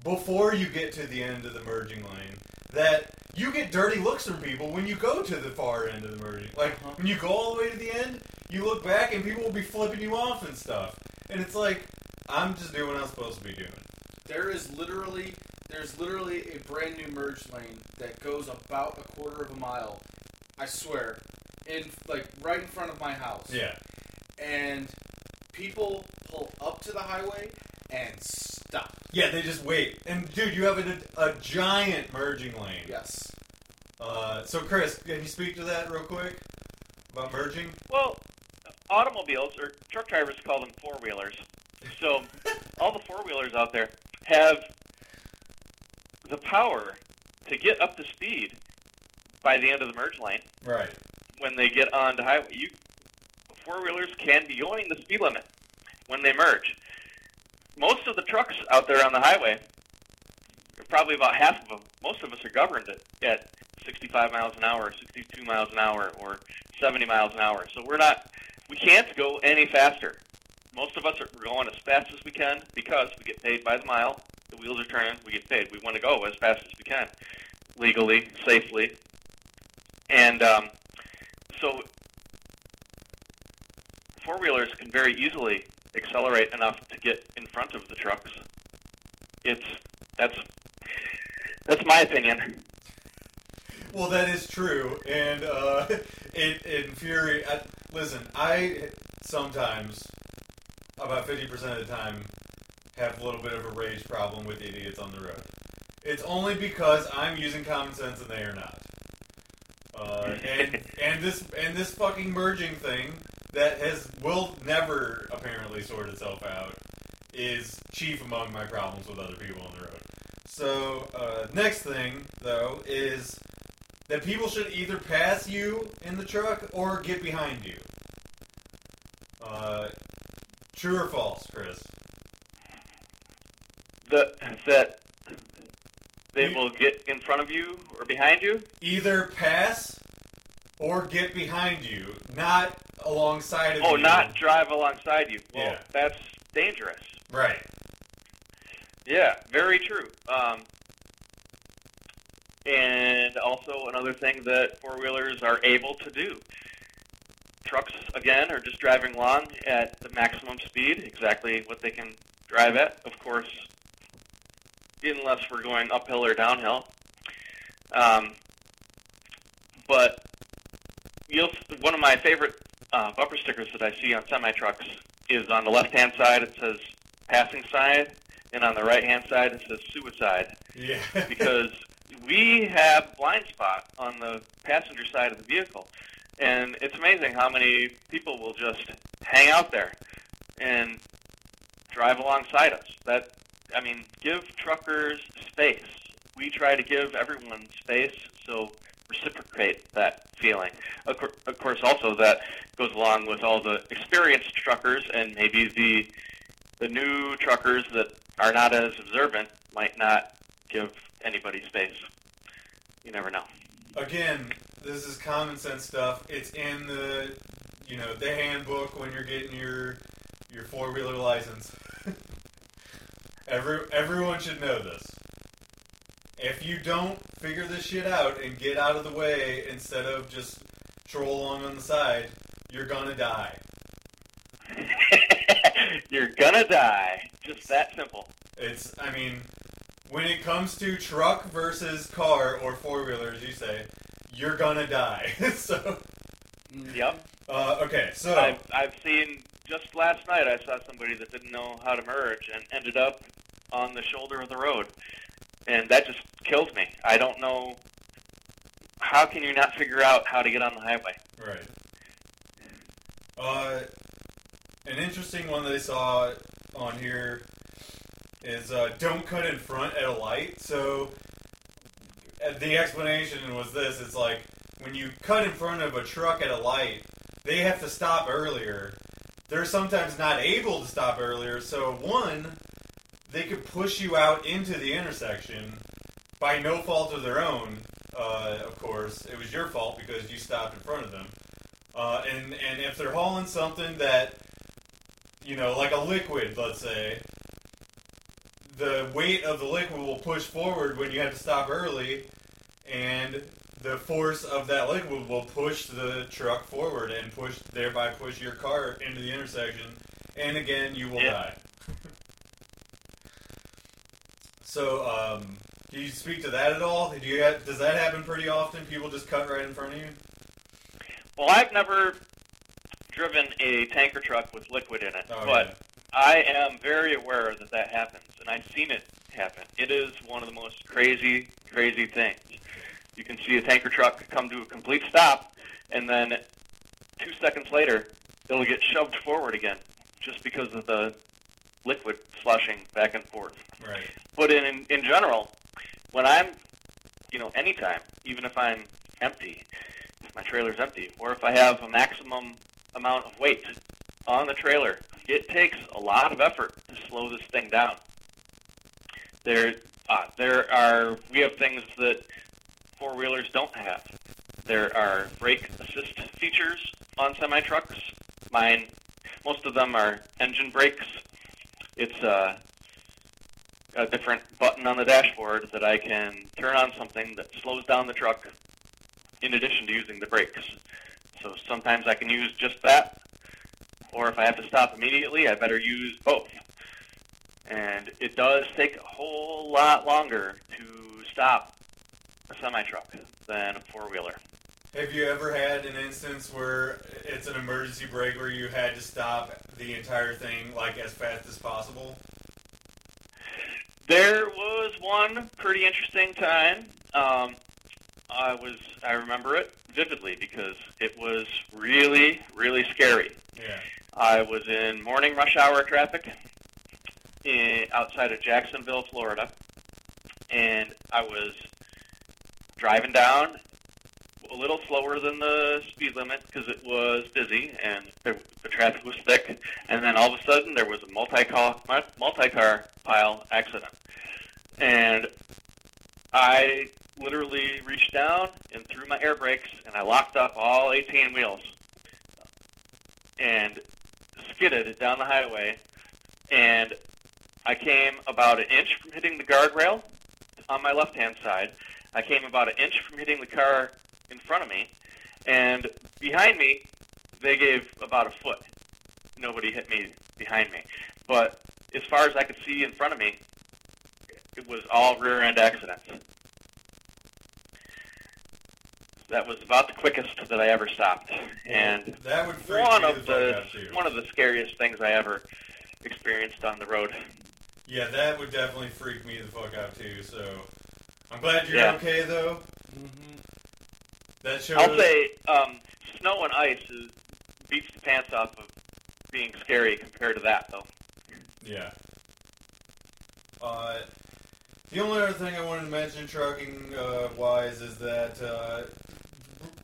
A: before you get to the end of the merging lane, that you get dirty looks from people when you go to the far end of the merging. Like
B: Uh-huh.
A: when you go all the way to the end, you look back and people will be flipping you off and stuff, and it's like I'm just doing what I'm supposed to be doing.
B: There is literally there's literally a brand new merge lane that goes about a quarter of a mile. I swear, in like right in front of my house.
A: Yeah.
B: And people pull up to the highway and stop.
A: Yeah, they just wait. And dude, you have a, a giant merging lane.
B: Yes.
A: Uh, so Chris, can you speak to that real quick about merging?
C: Well, automobiles or truck drivers call them four wheelers. So [laughs] all the four wheelers out there have the power to get up to speed by the end of the merge lane
A: Right.
C: when they get onto highway. You four wheelers can be going the speed limit when they merge. Most of the trucks out there on the highway, probably about half of them, most of us are governed at, at 65 miles an hour, 62 miles an hour, or 70 miles an hour. So we're not, we can't go any faster. Most of us are going as fast as we can because we get paid by the mile. The wheels are turning, we get paid. We want to go as fast as we can, legally, safely, and um, so four wheelers can very easily accelerate enough to get in front of the trucks. It's that's that's my opinion.
A: Well, that is true, and uh, it it infuri. I, listen, I sometimes, about fifty percent of the time, have a little bit of a rage problem with idiots on the road. It's only because I'm using common sense and they are not. Uh, and [laughs] and this and this fucking merging thing that has will never apparently sort itself out is chief among my problems with other people on the road. So uh, next thing though is that people should either pass you in the truck or get behind you. Uh, true or false, Chris?
C: The, that they will get in front of you or behind you.
A: Either pass or get behind you, not alongside of
C: Oh,
A: you.
C: not drive alongside you. Well,
A: Yeah.
C: that's dangerous.
A: right.
C: Yeah, very true. Um, and also another thing that four wheelers are able to do. Trucks, again, are just driving along at the maximum speed, exactly what they can drive at. Of course, unless we're going uphill or downhill. Um, but you'll one of my favorite uh, bumper stickers that I see on semi trucks is on the left hand side. It says passing side, and on the right hand side it says suicide.
A: Yeah. [laughs]
C: because we have blind spot on the passenger side of the vehicle, and it's amazing how many people will just hang out there and drive alongside us. That I mean, give truckers space. We try to give everyone space, so reciprocate that feeling. Of, cour- of course, also that goes along with all the experienced truckers and maybe the the new truckers that are not as observant might not give anybody space. You never know.
A: Again, this is common sense stuff. It's in the, you know, the handbook when you're getting your your four wheeler license. [laughs] Every everyone should know this. If you don't figure this shit out and get out of the way instead of just troll along on the side, you're gonna die. [laughs]
C: You're gonna die. Just that simple.
A: It's, I mean, when it comes to truck versus car or four wheeler, as you say, you're gonna die. [laughs] so,
C: Yep.
A: uh, okay, so
C: I've I've seen just last night I saw somebody that didn't know how to merge and ended up on the shoulder of the road. And that just kills me. I don't know how can you not figure out how to get on the highway?
A: Right. Uh, an interesting one that I saw on here is uh, don't cut in front at a light. So uh, the explanation was this: it's like when you cut in front of a truck at a light, they have to stop earlier. They're sometimes not able to stop earlier. So one, they could push you out into the intersection by no fault of their own. Uh, of course, it was your fault because you stopped in front of them. Uh, and and if they're hauling something that, you know, like a liquid, let's say, the weight of the liquid will push forward when you have to stop early, and the force of that liquid will push the truck forward and push thereby push your car into the intersection, and again you will
C: Yeah.
A: die. So, um, do you speak to that at all? Do you have, does that happen pretty often? People just cut right in front of you.
C: Well, I've never driven a tanker truck with liquid in it,
A: Oh,
C: but
A: yeah.
C: I am very aware that that happens, and I've seen it happen. It is one of the most crazy, crazy things. You can see a tanker truck come to a complete stop, and then two seconds later, it'll get shoved forward again, just because of the liquid slushing back and forth.
A: Right.
C: But in in general, when I'm, you know, anytime, even if I'm empty, if my trailer's empty, or if I have a maximum amount of weight on the trailer, it takes a lot of effort to slow this thing down. There, uh, there are we have things that four wheelers don't have. There are brake assist features on semi trucks. Mine, most of them are engine brakes. It's uh, a different button on the dashboard that I can turn on something that slows down the truck in addition to using the brakes. So sometimes I can use just that, or if I have to stop immediately, I better use both. And it does take a whole lot longer to stop a semi truck than a four wheeler.
A: Have you ever had an instance where it's an emergency brake where you had to stop the entire thing like as fast as possible?
C: There was one pretty interesting time. Um, I was I remember it vividly because it was really really scary.
A: Yeah.
C: I was in morning rush hour traffic in, outside of Jacksonville, Florida, and I was driving down a little slower than the speed limit because it was busy and the, the traffic was thick. And then all of a sudden, there was a multi-car multi-car pile accident, and I literally reached down and threw my air brakes, and I locked up all 18 wheels and skidded down the highway, and I came about an inch from hitting the guardrail on my left-hand side. I came about an inch from hitting the car in front of me, and behind me, they gave about a foot. Nobody hit me behind me. But as far as I could see in front of me, it was all rear end accidents. That was about the quickest that I ever stopped, and
A: that would
C: one of
A: the
C: the
A: fuck out too.
C: one of the scariest things I ever experienced on the road.
A: Yeah, that would definitely freak me the fuck out too. So I'm glad you're
C: Yeah.
A: okay though.
B: Mm-hmm.
A: That.
C: I'll say um, snow and ice is, beats the pants off of being scary compared to that, though.
A: Yeah. Uh, the only other thing I wanted to mention, trucking uh, wise, is that uh,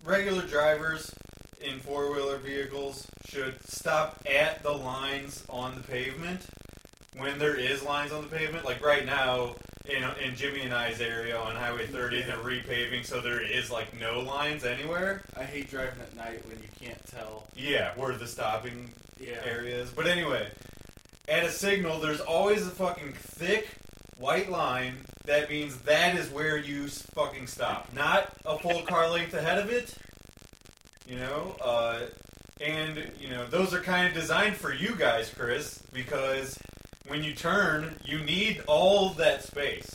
A: regular drivers in four wheeler vehicles should stop at the lines on the pavement when there is lines on the pavement. Like right now, in, in Jimmy and I's area on Highway 30, they're repaving, so there is like no lines anywhere.
B: I hate driving at night when you can't tell.
A: Yeah, where the stopping
B: Yeah.
A: areas. But anyway, at a signal, there's always a fucking thick white line. That means that is where you fucking stop, not a full [laughs] car length ahead of it. You know, uh, and you know those are kind of designed for you guys, Chris, because when you turn, you need all that space.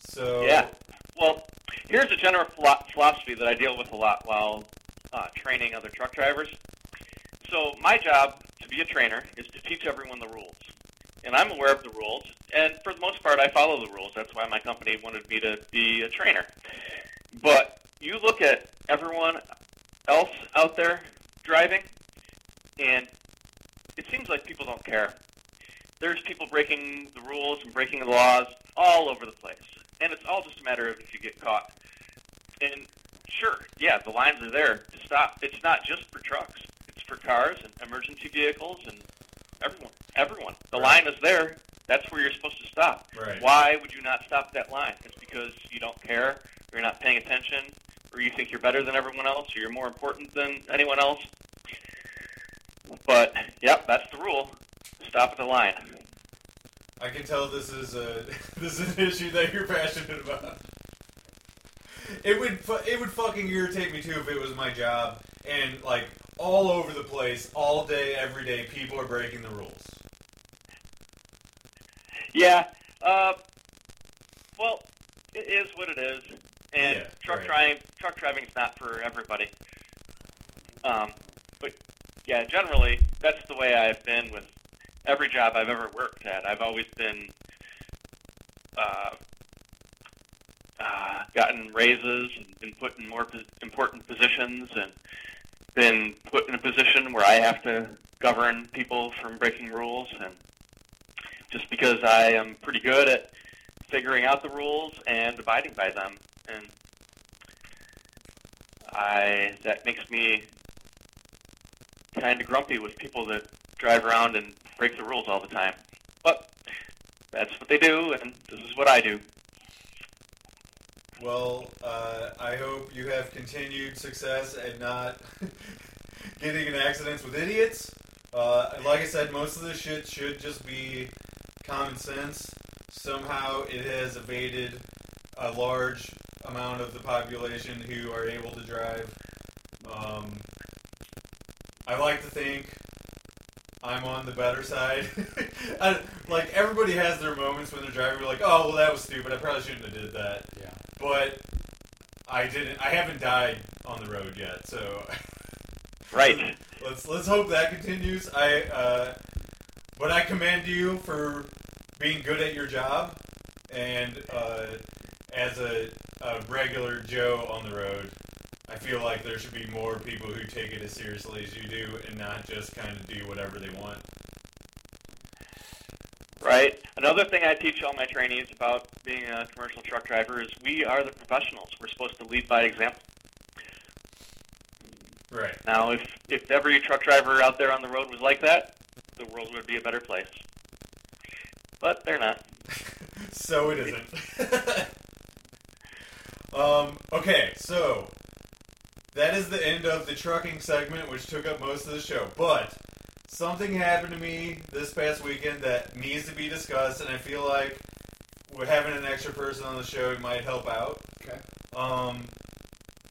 A: So
C: Yeah. Well, here's a general philosophy that I deal with a lot while uh, training other truck drivers. So my job to be a trainer is to teach everyone the rules, and I'm aware of the rules. And for the most part, I follow the rules. That's why my company wanted me to be a trainer. But you look at everyone else out there driving, and it seems like people don't care. There's people breaking the rules and breaking the laws all over the place. And it's all just a matter of if you get caught. And sure, yeah, the lines are there to stop. It's not just for trucks. It's for cars and emergency vehicles and everyone. Everyone. The
A: Right.
C: line is there. That's where you're supposed to stop.
A: Right.
C: Why would you not stop that line? It's because you don't care, or you're not paying attention, or you think you're better than everyone else, or you're more important than anyone else. But, yep, that's the rule. Stop at the line.
A: I can tell this is a [laughs] this is an issue that you're passionate about. It would it would fucking irritate me too if it was my job and like all over the place, all day, every day, people are breaking the rules.
C: Yeah. Uh, well, it is what it is, and
A: Yeah,
C: truck
A: right.
C: driving truck driving is not for everybody. Um, yeah, generally that's the way I've been with every job I've ever worked at. I've always been uh, uh, gotten raises and been put in more pos- important positions and been put in a position where I have to govern people from breaking rules and just because I am pretty good at figuring out the rules and abiding by them and I that makes me kind of grumpy with people that drive around and break the rules all the time. But that's what they do and this is what I do.
A: Well, uh, I hope you have continued success and not [laughs] getting in accidents with idiots. Uh, like I said, most of this shit should just be common sense. Somehow it has evaded a large amount of the population who are able to drive. Um, I like to think I'm on the better side. [laughs] I, like everybody has their moments when they're driving. You're like, oh well, that was stupid. I probably shouldn't have did that
B: Yeah.
A: but I didn't. I haven't died on the road yet, so [laughs]
C: Right.
A: let's let's hope that continues. I uh, but I commend you for being good at your job, and uh, as a, a regular Joe on the road, I feel like there should be more people who take it as seriously as you do, and not just kind of do whatever they want.
C: Right. Another thing I teach all my trainees about being a commercial truck driver is we are the professionals. We're supposed to lead by example.
A: Right.
C: Now, if if every truck driver out there on the road was like that, the world would be a better place. But they're not. [laughs]
A: so it isn't. [laughs] um, okay, so that is the end of the trucking segment, which took up most of the show. But something happened to me this past weekend that needs to be discussed, and I feel like with having an extra person on the show might help out.
B: Okay.
A: Um,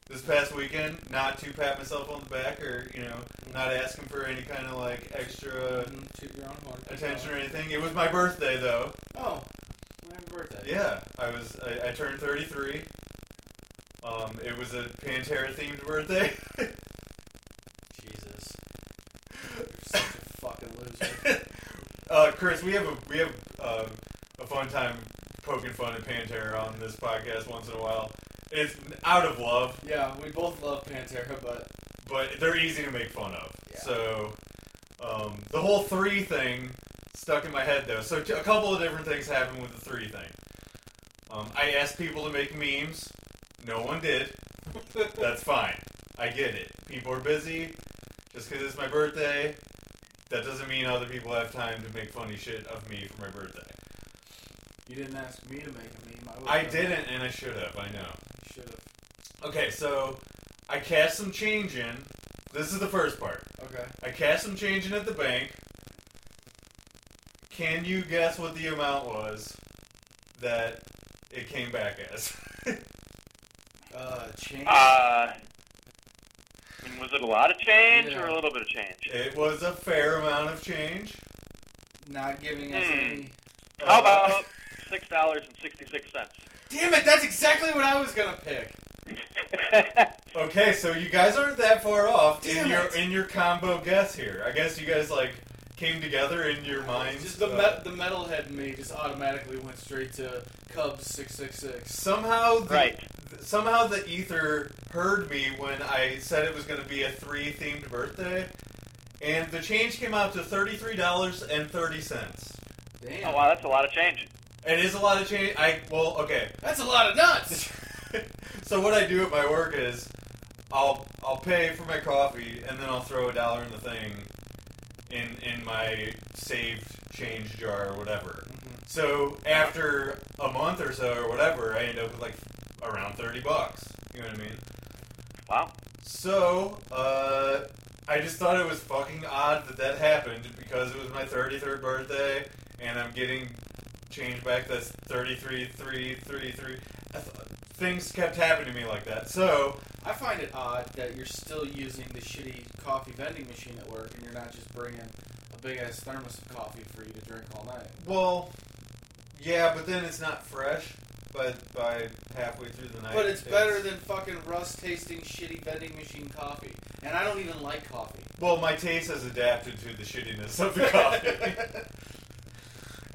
A: this past weekend, not to pat myself on the back or you know, not asking for any kind of like extra
B: Mm, Toot your own horn.
A: attention or anything. It was my birthday though.
B: Oh, happy birthday.
A: Yeah, I was. I, I turned 33. Um, it was a Pantera themed birthday.
B: Jesus. [laughs] You're such a fucking loser. [laughs]
A: uh, Chris, we have a we have um, a fun time poking fun at Pantera on this podcast once in a while. It's out of love,
B: Yeah, we both love Pantera, but
A: but they're easy to make fun of.
B: Yeah.
A: So um, the whole three thing stuck in my head though. So t- a couple of different things happened with the three thing. Um, I asked people to make memes. No one did. That's fine. I get it. People are busy. Just because it's my birthday, that doesn't mean other people have time to make funny shit of me for my birthday.
B: you didn't ask me to make a meme. I,
A: I didn't, and I should have. I know.
B: Should have.
A: Okay, so I cashed some change in. This is the first part.
B: Okay.
A: I cashed some change in at the bank. Can you guess what the amount was that it came back as? [laughs]
B: Uh, change.
C: Uh, was it a lot of change
B: Yeah.
C: or a little bit of change?
A: it was a fair amount of change.
B: not giving us
C: Hmm.
B: any.
C: How
A: Uh,
C: about six dollars and sixty six cents?
B: Damn it! That's exactly what I was gonna pick. [laughs]
A: Okay, so you guys aren't that far off
B: Damn
A: in your
B: it.
A: in your combo guess here. I guess you guys like came together in your minds.
B: Just the
A: uh,
B: me- the metalhead in me just automatically went straight to Cubs six six six.
A: somehow the,
C: Right.
A: Th- somehow the ether heard me when I said it was going to be a three themed birthday, and the change came out to thirty three dollars and thirty cents.
B: Damn.
C: oh wow, that's a lot of change.
A: It is a lot of change. I well, okay.
B: That's a lot of nuts. [laughs]
A: so what I do at my work is I'll I'll pay for my coffee and then I'll throw a dollar in the thing in in my saved change jar or whatever. Mm-hmm. So after a month or so or whatever, I end up with like around thirty bucks. You know what I mean?
C: Wow.
A: So uh, I just thought it was fucking odd that that happened because it was my thirty third birthday and I'm getting change back that's thirty three three three three. I th- Things kept happening to me like that. So
B: I find it odd that you're still using the shitty coffee vending machine at work, and you're not just bringing a big ass thermos of coffee for you to drink all night.
A: Well, yeah, but then it's not fresh. But by halfway through the night,
B: But it's better than fucking rust tasting shitty vending machine coffee. And I don't even like coffee.
A: Well, my taste has adapted to the shittiness of the coffee.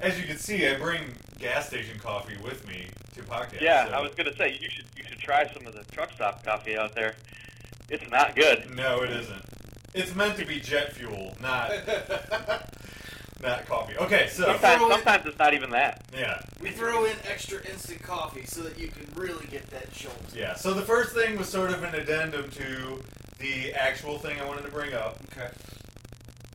A: [laughs] As you can see, I bring gas station coffee with me to podcast.
C: Yeah,
A: so-
C: I was gonna say you should you should try some of the truck stop coffee out there. It's not good.
A: No, it isn't. It's meant to be jet fuel, not [laughs] not coffee. Okay, so
C: Sometimes
B: throw it-
C: sometimes it's not even that.
A: yeah,
B: we throw in extra instant coffee so that you can really get that jolt.
A: yeah. So the first thing was sort of an addendum to the actual thing I wanted to bring up.
B: Okay.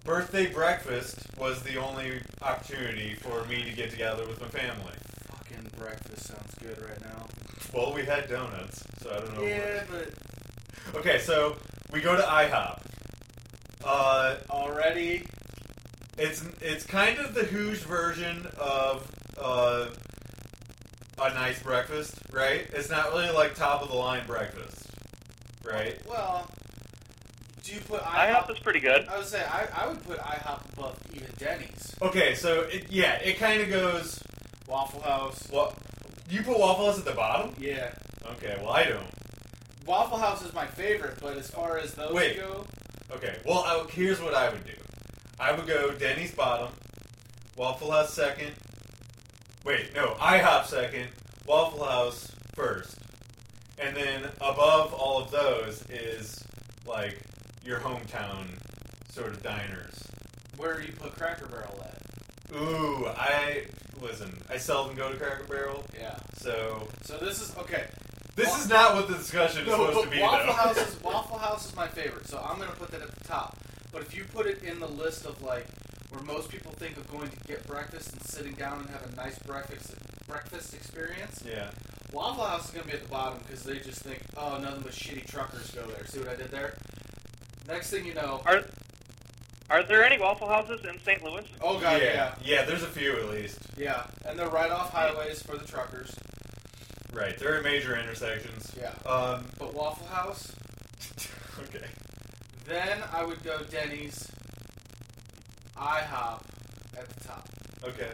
A: Birthday breakfast was the only opportunity for me to get together with my family.
B: Fucking breakfast sounds good right now.
A: Well, we had donuts, so I don't know.
B: Yeah, but
A: Okay, so we go to IHOP. Uh,
B: already.
A: It's it's kind of the Hooge version of uh, a nice breakfast, right? It's not really like top of the line breakfast, right?
B: Well, do you put
C: IHOP
B: IHOP?
C: is pretty good.
B: I would say I, I would put IHOP above even Denny's.
A: Okay, so it, yeah, it kind of goes.
B: Waffle House.
A: What? You put Waffle House at the bottom?
B: Yeah.
A: Okay, well I don't.
B: Waffle House is my favorite, but as far as those
A: Wait.
B: go,
A: Okay, well I, here's what I would do. I would go Denny's bottom, Waffle House second. Wait, no, IHOP second, Waffle House first, and then above all of those is like your hometown sort of diners.
B: where do you put Cracker Barrel at?
A: Ooh, I listen. I seldom go to Cracker Barrel,
B: Yeah.
A: so
B: So this is okay.
A: this
B: Wa-
A: is not what the discussion is
B: No,
A: supposed to be.
B: Waffle
A: though.
B: House is [laughs] Waffle House is my favorite, so I'm gonna put that at the top. But if you put it in the list of like where most people think of going to get breakfast and sitting down and have a nice breakfast breakfast experience,
A: yeah.
B: Waffle House is gonna be at the bottom because they just think, oh, nothing but shitty truckers go there. See what I did there? Next thing you know,
C: Are Are there any Waffle Houses in St. Louis?
B: Oh god, yeah.
A: yeah. There's a few at least.
B: Yeah. And they're right off highways for the truckers.
A: Right, they're at major intersections.
B: Yeah.
A: Um,
B: But Waffle House, [laughs]
A: okay.
B: Then I would go Denny's, IHOP at the top.
A: Okay.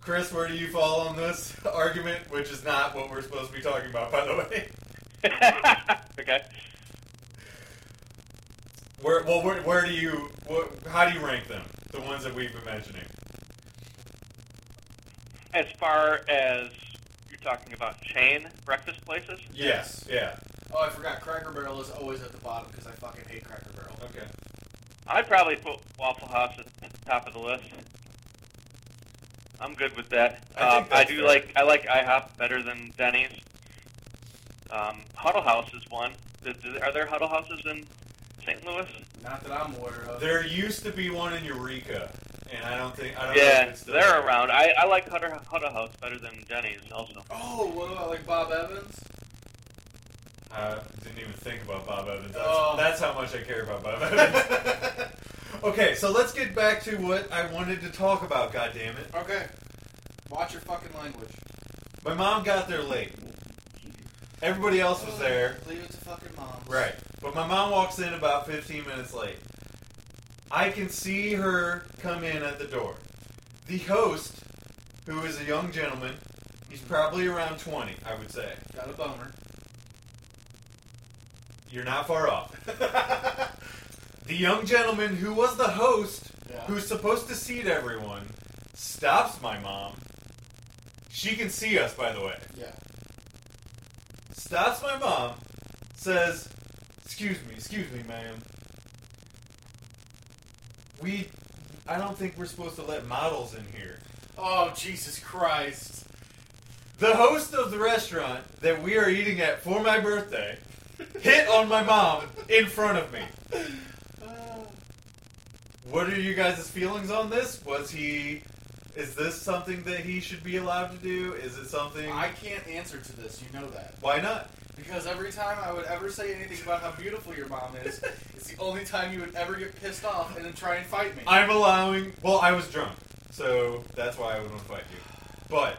A: Chris, where do you fall on this [laughs] argument, which is not what we're supposed to be talking about, by the way? [laughs]
C: okay.
A: Where, well, where, where do you, wh how do you rank them? The ones that we've been mentioning.
C: As far as you're talking about chain breakfast places,
A: Yes. Yeah.
B: Oh, I forgot. Cracker Barrel is always at the bottom because I fucking hate Cracker Barrel.
A: Okay.
C: I'd probably put Waffle House at the top of the list. I'm good with that.
A: I
C: um, I do
A: fair.
C: like I like IHOP better than Denny's. Um, Huddle House is one. Th- th- Are there Huddle Houses in St. Louis?
B: Not that I'm aware of.
A: There used to be one in Eureka, and I don't think I don't know
C: Yeah,
A: if it's still
C: they're
A: there.
C: around. I, I like Huddle, Huddle House better than Denny's also.
B: Oh, what about like Bob Evans?
A: I didn't even think about Bob Evans. That's,
B: Oh.
A: that's how much I care about Bob Evans. [laughs] okay, so let's get back to what I wanted to talk about. God damn it!
B: okay. Watch your fucking language.
A: My mom got there late. Everybody else was there.
B: Leave it to fucking moms.
A: Right. But my mom walks in about 15 minutes late. I can see her come in at the door. The host, who is a young gentleman, he's probably around 20, I would say.
B: Got a boner.
A: You're not far off. [laughs] The young gentleman who was the host,
B: Yeah.
A: who's supposed to seat everyone, stops my mom. She can see us, by the way.
B: Yeah.
A: Stops my mom, says, Excuse me, excuse me, ma'am. We. I don't think we're supposed to let models in here.
B: Oh Jesus Christ.
A: The host of the restaurant that we are eating at for my birthday hit on my mom in front of me. What are you guys' feelings on this? Was he. Is this something that he should be allowed to do? Is it something.
B: I can't answer to this. You know that.
A: Why not?
B: Because every time I would ever say anything about how beautiful your mom is, [laughs] it's the only time you would ever get pissed off and then try and fight me.
A: I'm allowing. Well, I was drunk, so that's why I would want to fight you. But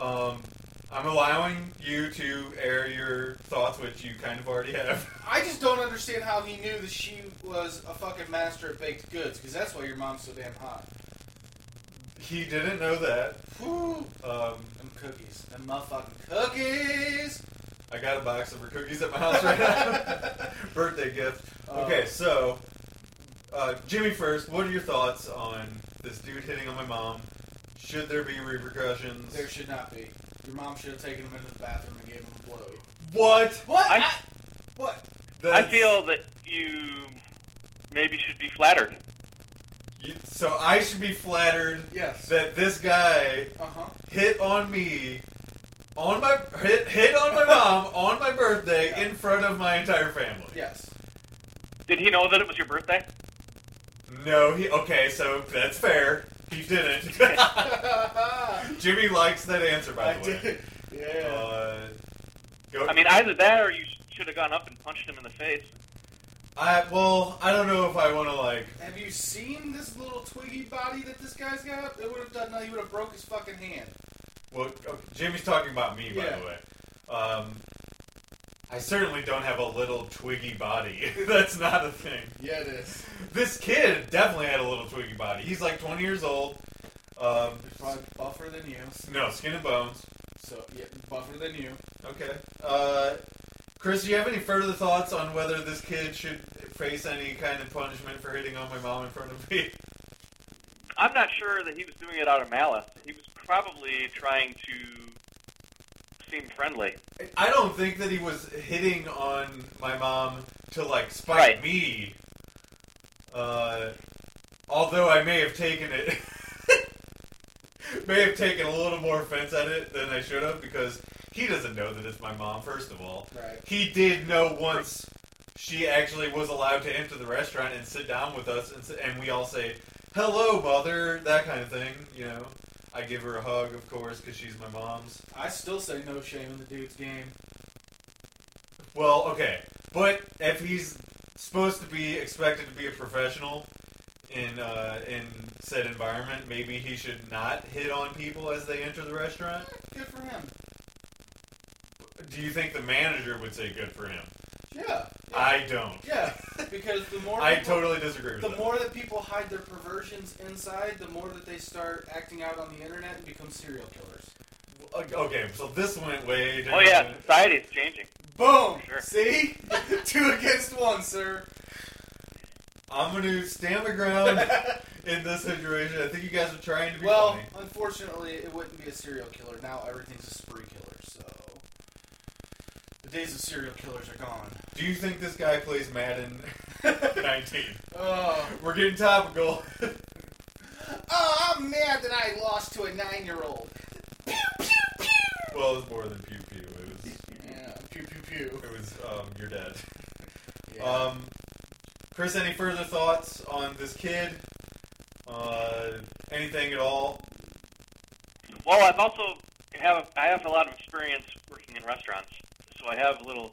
A: um, I'm allowing you to air your thoughts, which you kind of already have. [laughs]
B: I just don't understand how he knew that she was a fucking master at baked goods, because that's why your mom's so damn hot.
A: He didn't know that.
B: Whew.
A: Um,
B: Them cookies. Them motherfucking cookies!
A: I got a box of her cookies at my house right now. [laughs] Birthday gift.
B: Oh.
A: Okay, so uh, Jimmy first. What are your thoughts on this dude hitting on my mom? Should there be repercussions?
B: There should not be. Your mom should have taken him into the bathroom and gave him a blow.
A: what?
B: What?
C: I-
B: what?
C: I feel that you maybe should be flattered.
A: you- so I should be flattered
B: Yes.
A: that this guy
B: Uh huh.
A: hit on me on my hit hit on my mom [laughs] on my birthday in front of my entire family.
B: Yes.
C: Did he know that it was your birthday?
A: No, he okay, so that's fair. He didn't. [laughs] Jimmy likes that answer, by
B: I
A: the way.
B: did. Yeah.
A: Uh, go.
C: I mean, either that or you should have gone up and punched him in the face.
A: I well, I don't know if I want to like.
B: Have you seen this little twiggy body that this guy's got? It would have done. He would have broke his fucking hand.
A: Well, uh, Jimmy's talking about me, by
B: Yeah.
A: the way. Um, I certainly don't have a little twiggy body. [laughs] That's not a thing.
B: Yeah, it is.
A: This kid definitely had a little twiggy body. He's like 20 years old. Um,
B: Probably buffer than you.
A: no, skin and bones.
B: So yeah, buffer than you.
A: Okay. Uh, Chris, do you have any further thoughts on whether this kid should face any kind of punishment for hitting on my mom in front of me?
C: I'm not sure that he was doing it out of malice. He was probably trying to seem friendly.
A: I don't think that he was hitting on my mom to like spite
C: Right.
A: me. Uh, although I may have taken it, [laughs] may have taken a little more offense at it than I should have because he doesn't know that it's my mom. First of all,
B: Right.
A: he did know once she actually was allowed to enter the restaurant and sit down with us, and, s- and we all say hello, mother, that kind of thing. You know, I give her a hug, of course, because she's my mom's.
B: I still say no shame in the dude's game.
A: Well, okay, but if he's supposed to be expected to be a professional, in uh, in said environment, maybe he should not hit on people as they enter the restaurant.
B: Good for him.
A: Do you think the manager would say good for him?
B: Yeah.
A: I don't.
B: Yeah, because the more [laughs]
A: I
B: people-
A: totally disagree with
B: the
A: that.
B: more that people hide their perversions inside, the more that they start acting out on the internet and become serial killers.
A: Okay, so this went way.
C: Oh yeah, society's changing.
B: Boom!
C: Sure.
B: See? [laughs] Two against one, sir.
A: I'm gonna stand my ground [laughs] in this situation. I think you guys are trying to be
B: Well,
A: funny.
B: unfortunately, it wouldn't be a serial killer. Now everything's a spree killer, so. The days of serial killers are gone.
A: Do you think this guy plays Madden [laughs] 19?
B: Oh.
A: We're getting topical. [laughs]
B: Oh, I'm mad that I lost to a nine year old. Pew pew pew.
A: well, it was more than pew pew. It was
B: Yeah, pew pew pew.
A: it was um, your dad. [laughs]
B: Yeah.
A: Um, Chris, any further thoughts on this kid? Uh, anything at all?
C: Well, I've also have I have a lot of experience working in restaurants, so I have a little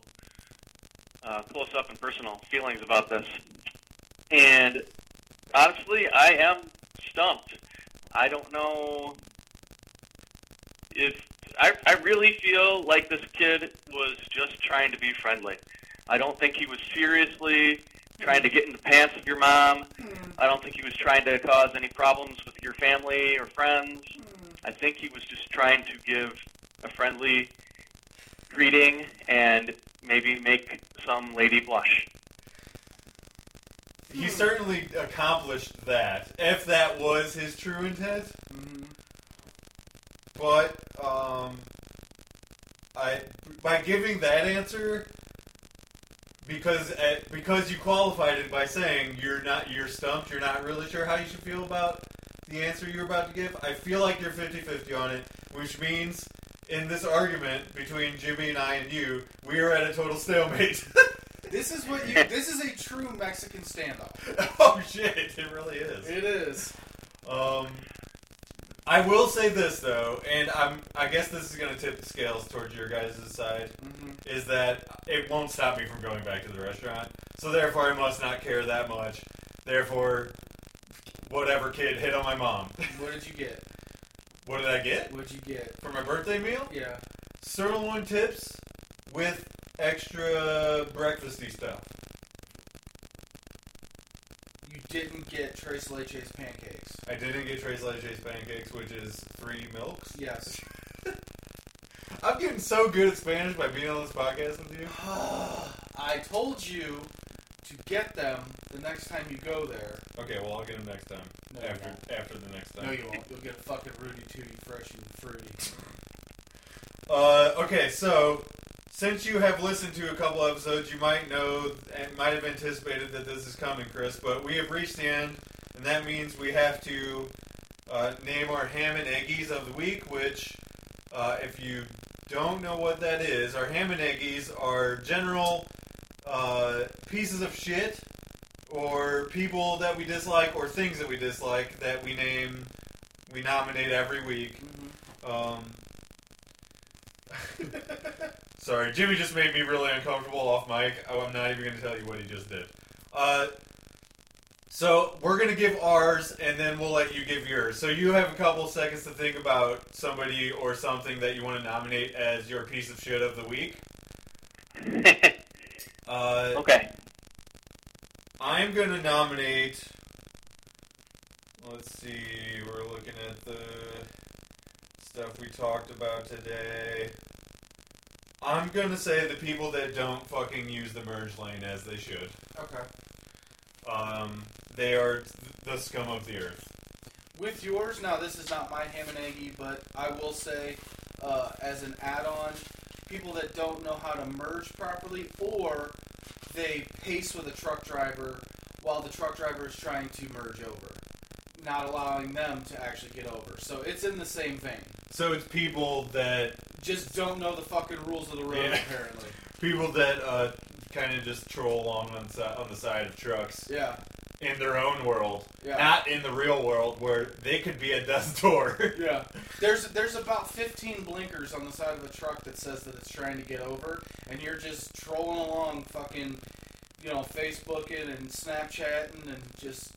C: uh, close up and personal feelings about this. And honestly, I am stumped. I don't know if I I really feel like this kid was just trying to be friendly. I don't think he was seriously trying to get in the pants of your mom. I don't think he was trying to cause any problems with your family or friends. I think he was just trying to give a friendly greeting and maybe make some lady blush.
A: He certainly accomplished that, if that was his true intent.
B: Mhm.
A: But um, I by giving that answer, because uh, because you qualified it by saying you're not you're stumped, you're not really sure how you should feel about the answer you're about to give. I feel like you're 50-50 on it, which means in this argument between Jimmy and I and you, we are at a total stalemate. [laughs]
B: This is what you. This is a true Mexican standoff. [laughs]
A: oh shit, it really is.
B: It is.
A: Um, I will say this though, and I'm I guess this is gonna tip the scales towards your guys' side,
B: hmm
A: is that it won't stop me from going back to the restaurant. So therefore, I must not care that much. Therefore, whatever kid hit on my mom.
B: What did you get?
A: What did I get
B: What did you get?
A: for my birthday meal?
B: Yeah.
A: Sirloin tips with extra breakfasty stuff.
B: You didn't get Tres Leches pancakes.
A: I didn't get Tres Leches pancakes, which is three milks.
B: Yes. [laughs]
A: I'm getting so good at Spanish by being on this podcast with you. [sighs]
B: I told you to get them the next time you go there.
A: Okay, well I'll get them next time.
B: No,
A: after after the next time.
B: No, you won't. You'll get a fucking Rooty Tooty fresh and fruity.
A: Uh, okay, so since you have listened to a couple episodes, you might know and might have anticipated that this is coming, Chris. But we have reached the end, and that means we have to uh, name our ham and eggies of the week. Which, uh, if you don't know what that is, our ham and eggies are general uh, pieces of shit or people that we dislike or things that we dislike that we name, we nominate every week. Um, [laughs] sorry, Jimmy just made me really uncomfortable off mic. Oh, I'm not even going to tell you what he just did. Uh, so we're going to give ours, and then we'll let you give yours. So you have a couple seconds to think about somebody or something that you want to nominate as your piece of shit of the week. [laughs] Uh,
C: okay.
A: I'm going to nominate. Let's see. We're looking at the stuff we talked about today. I'm going to say the people that don't fucking use the merge lane as they should.
B: Okay.
A: Um, they are the scum of the earth.
B: With yours, now this is not my ham and eggy, but I will say, uh, as an add-on, people that don't know how to merge properly, or they pace with a truck driver while the truck driver is trying to merge over, not allowing them to actually get over. So it's in the same vein.
A: So it's people that
B: Just don't know the fucking rules of the road,
A: Yeah.
B: apparently. [laughs]
A: people that uh, kind of just troll along on, si- on the side of trucks
B: Yeah,
A: in their own world,
B: yeah.
A: not in the real world where they could be at death's door. [laughs]
B: Yeah. There's there's about 15 blinkers on the side of a truck that says that it's trying to get over, and you're just trolling along, fucking, you know, Facebooking and Snapchatting and just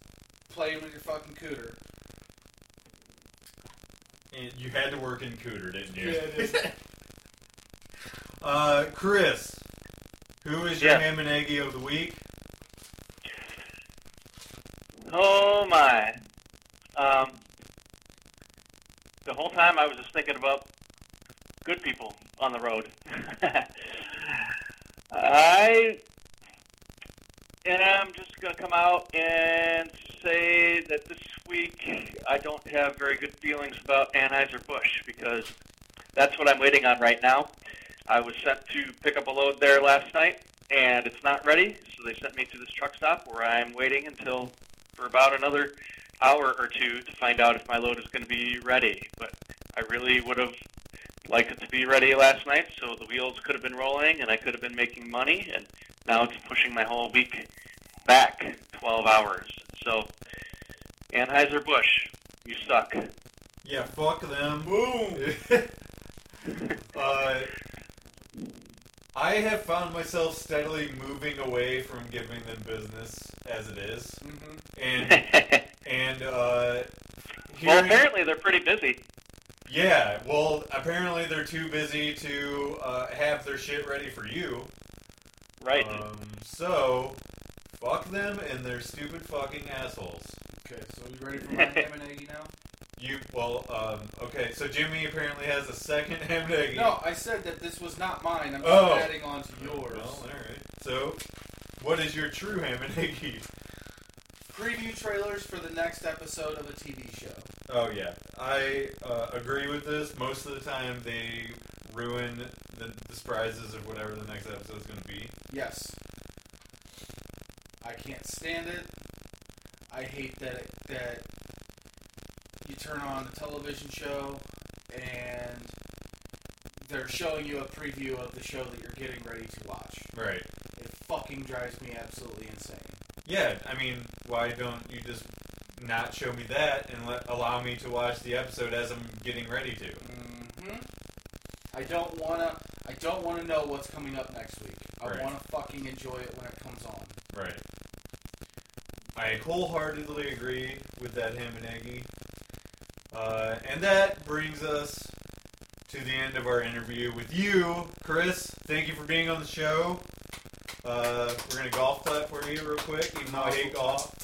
B: playing with your fucking cooter.
A: And you had to work in Cooter, didn't you?
B: Yeah, it is. [laughs] [laughs]
A: uh, Chris, who is your
C: Yeah.
A: ham and eggy of the week?
C: Oh my. Um, the whole time I was just thinking about good people on the road. [laughs] I And I am just to come out and say that this week I don't have very good feelings about Anheuser-Busch because that's what I'm waiting on right now. I was sent to pick up a load there last night and it's not ready, so they sent me to this truck stop where I'm waiting until for about another hour or two to find out if my load is going to be ready. But I really would have liked it to be ready last night, so the wheels could have been rolling and I could have been making money. And now it's pushing my whole week back 12 hours. So Anheuser Busch, you suck.
A: Yeah, fuck them. Boom. [laughs] uh, I have found myself steadily moving away from giving them business as it is,
B: Mm-hmm.
A: and [laughs] and uh,
C: well, apparently they're pretty busy.
A: yeah. Well, apparently they're too busy to uh, have their shit ready for you.
C: Right.
A: Um, so, fuck them and their stupid fucking assholes.
B: Okay, so you ready for my ham and eggy now?
A: You well, um, okay. So Jimmy apparently has a second [laughs] ham and eggy.
B: No, I said that this was not mine. I'm just
A: Oh.
B: adding on to yours.
A: Well, all right. So, what is your true ham and eggy?
B: Preview trailers for the next episode of a TV show.
A: Oh yeah, I uh, agree with this. Most of the time, they ruin the, the surprises of whatever the next episode is going to be.
B: Yes. I can't stand it. I hate that that you turn on the television show and they're showing you a preview of the show that you're getting ready to watch.
A: Right.
B: It fucking drives me absolutely insane.
A: Yeah. I mean, why don't you just not show me that and let allow me to watch the episode as I'm getting ready to?
B: Mm-hmm. I don't wanna. I don't wanna know what's coming up next week. I
A: Right.
B: wanna fucking enjoy it when it comes on.
A: Right. I wholeheartedly agree with that ham and eggy. Uh, and that brings us to the end of our interview with you, Chris. Thank you for being on the show. Uh, we're gonna golf clap for you real quick, even though I hate golf.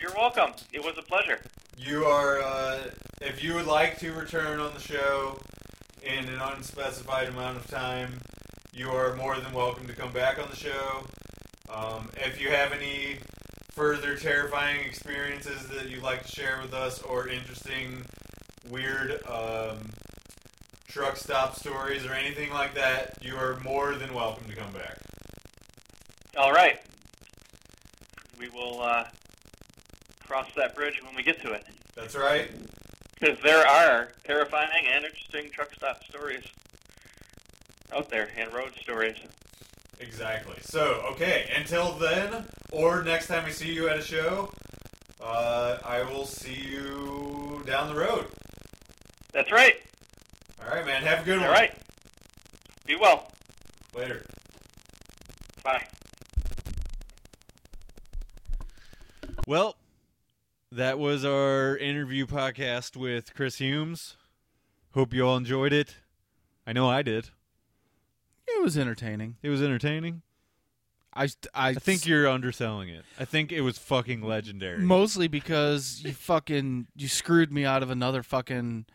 C: You're welcome. It was a pleasure.
A: You are, uh, if you would like to return on the show in an unspecified amount of time, you are more than welcome to come back on the show. Um, if you have any further terrifying experiences that you'd like to share with us or interesting, weird um, truck stop stories or anything like that, you are more than welcome to come back.
C: All right. We will uh, cross that bridge when we get to it.
A: That's right.
C: Because there are terrifying and interesting truck stop stories out there and road stories.
A: Exactly. So, okay, until then, or next time I see you at a show, uh, I will see you down the road.
C: That's right.
A: All right, man. Have a good one.
C: All right. Be well.
A: Later.
C: Bye.
A: Well, that was our interview podcast with Chris Humes. Hope you all enjoyed it. I know I did.
B: It was entertaining.
A: It was entertaining.
B: I I,
A: I think you're underselling it. I think it was fucking legendary.
B: mostly because you fucking you screwed me out of another fucking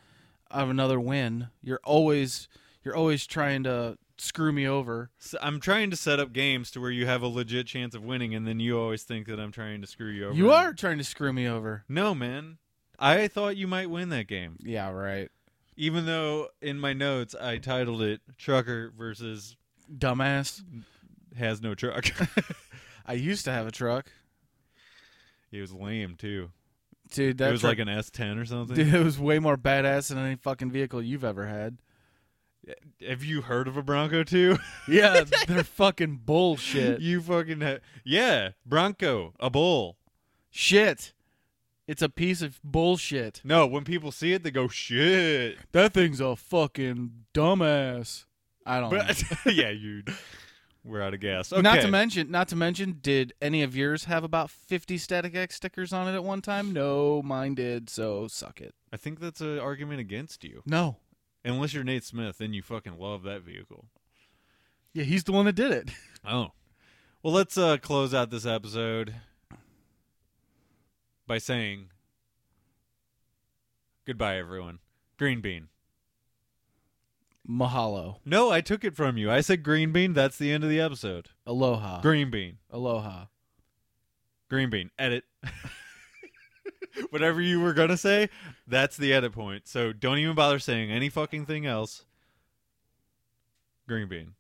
B: out of another win. You're always you're always trying to screw me over.
A: So I'm trying to set up games to where you have a legit chance of winning, and then you always think that I'm trying to screw you over.
B: You are trying to screw me over.
A: No, man. I thought you might win that game.
B: Yeah, right.
A: Even though in my notes I titled it Trucker versus
B: Dumbass.
A: Has No Truck. [laughs]
B: I used to have a truck.
A: it was lame too.
B: Dude, that
A: it was
B: truck-
A: like an S10 or something.
B: Dude, it was way more badass than any fucking vehicle you've ever had.
A: Have you heard of a Bronco II? [laughs]
B: Yeah, they're fucking bullshit.
A: you fucking ha- yeah, Bronco, a bull.
B: Shit. It's a piece of bullshit.
A: No, when people see it, they go shit.
B: That thing's a fucking dumbass. I don't know.
A: But [laughs] yeah, you. We're out of gas. Okay.
B: Not to mention, not to mention, did any of yours have about fifty Static X stickers on it at one time? No, mine did. So suck it.
A: I think that's an argument against you.
B: No.
A: Unless you're Nate Smith, then you fucking love that vehicle.
B: Yeah, he's the one that did it. [laughs]
A: Oh. Well, let's uh, close out this episode by saying goodbye, everyone. Green bean.
B: Mahalo.
A: No, I took it from you. I said green bean. That's the end of the episode.
B: Aloha.
A: Green bean.
B: Aloha.
A: Green bean. Edit. [laughs] Whatever you were going to say, that's the edit point. So don't even bother saying any fucking thing else. Green bean.